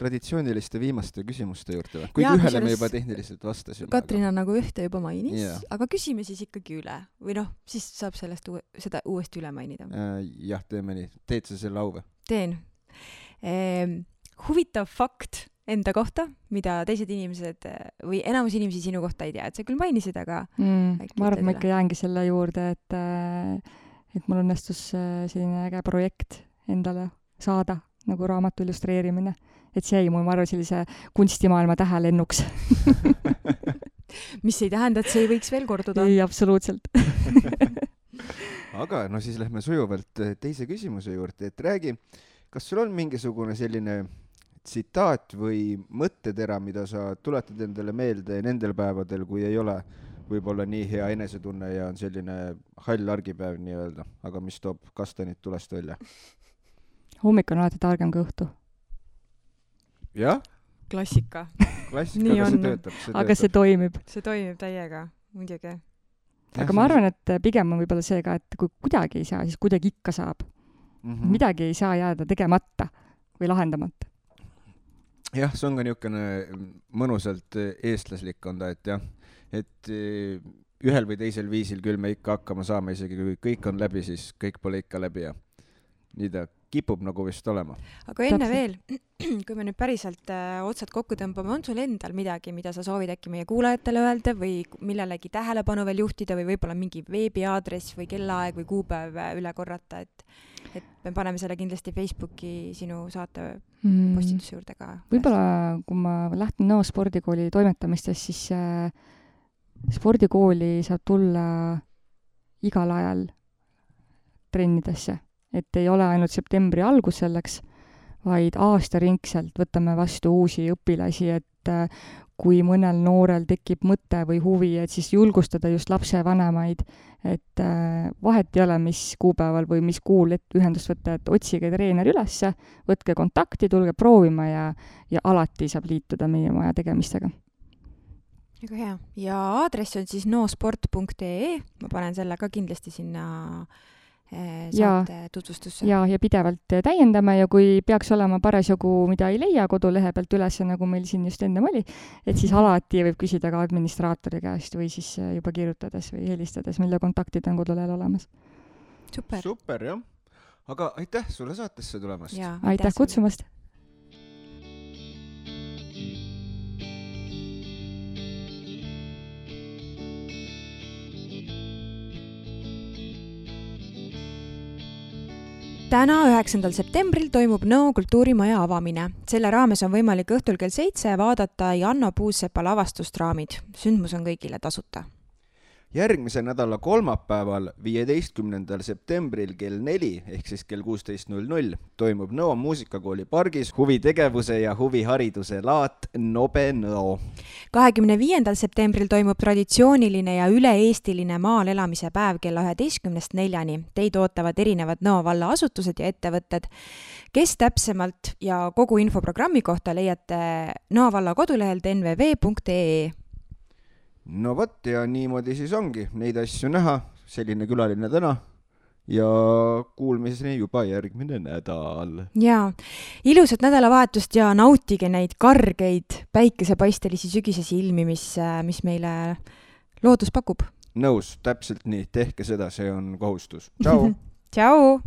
traditsiooniliste viimaste küsimuste juurde või? kuigi ühele me juba tehniliselt vastasime. Katrin aga... nagu ühte juba mainis yeah., aga küsime siis ikkagi üle või noh, siis saab sellest uue, seda uuesti üle mainida äh,. jah, teeme nii. teed sa selle au või? teen ehm,. huvitav fakt enda kohta, mida teised inimesed või enamus inimesi sinu kohta ei tea, et sa küll mainisid, aga mm, ma arvan, et ma ikka jäängi selle juurde, et et mul õnnestus äh, selline äge projekt endale saada nagu raamatu illustreerimine et see jäi mul, ma arvan, sellise kunstimaailma tähelennuks mis ei tähenda, et see ei võiks veel korduda. ei, absoluutselt aga no siis lähme sujuvalt eh, teise küsimuse juurde, et räägi, kas sul on mingisugune selline tsitaat või mõttetera, mida sa tuletad endale meelde nendel päevadel, kui ei ole võib-olla nii hea enesetunne ja on selline hall argipäev nii-öelda, aga mis toob kastanid tulest välja? hommik on alati targem kui õhtu jah, klassika. klassika, Nii aga see on. töötab, see aga see töötab. toimib. see toimib täiega, muidugi. aga ma arvan, et pigem on võib-olla see ka, et kui kuidagi ei saa, siis kuidagi ikka saab mm -hmm.. midagi ei saa jääda tegemata või lahendamata. jah, see on ka niisugune mõnusalt eestlaslik on ta, et jah, et eh, ühel või teisel viisil küll me ikka hakkama saame, isegi kui kõik on läbi, siis kõik pole ikka läbi ja nii ta kipub nagu vist olema. aga enne Täpselt. veel, kui me nüüd päriselt äh, otsad kokku tõmbame, on sul endal midagi, mida sa soovid äkki meie kuulajatele öelda või millelegi tähelepanu veel juhtida või võib-olla mingi veebiaadress või kellaaeg või kuupäev äh, üle korrata, et et me paneme selle kindlasti Facebooki sinu saate Mm. postituse juurde ka. võib-olla, kui ma lähtun Nõo spordikooli toimetamistest, siis äh, spordikooli saab tulla igal ajal trennidesse, et ei ole ainult septembri algus selleks, vaid aastaringselt võtame vastu uusi õpilasi, et äh, kui mõnel noorel tekib mõte või huvi, et siis julgustada just lapsevanemaid, et äh, vahet ei ole, mis kuupäeval või mis kuul et ühendust võtta, et otsige treener ülesse, võtke kontakti, tulge proovima ja, ja alati saab liituda meie maja tegemistega. väga hea ja aadress on siis noosport.ee, ma panen selle ka kindlasti sinna eh, Jaa. saate tutvustusse. ja, ja pidevalt täiendame ja kui peaks olema parasjagu, mida ei leia kodulehe pealt üles, nagu meil siin just ennem oli, et siis alati võib küsida ka administraatori käest või siis äh, juba kirjutades või helistades, mille kontaktid on kodulehel olemas. super. super jah, aga aitäh sulle saatesse tulemast. ja aitäh kutsumast! täna, üheksandal septembril toimub Nõo kultuurimaja avamine. selle raames on võimalik õhtul kell seitse vaadata Janno Puusepa lavastust Raamid. sündmus on kõigile tasuta. Järgmise nädala kolmapäeval, viieteistkümnendal septembril kell neli ehk siis kell kuusteist null null toimub Nõo muusikakooli pargis huvitegevuse ja huvihariduse laat Nobe Nõo. kahekümne viiendal septembril toimub traditsiooniline ja üle-eestiline maal elamise päev kella üheteistkümnest neljani. Teid ootavad erinevad Nõo valla asutused ja ettevõtted. kes täpsemalt ja kogu info programmi kohta leiate Nõo valla kodulehelt nvv.ee. No vot ja niimoodi siis ongi neid asju näha, selline külaline täna ja kuulmiseni juba järgmine nädal. jaa, ilusat nädalavahetust ja nautige neid kargeid päikesepaistelisi sügisesi ilmi, mis, mis meile loodus pakub. nõus, täpselt nii, tehke seda, see on kohustus. tšau. tšau.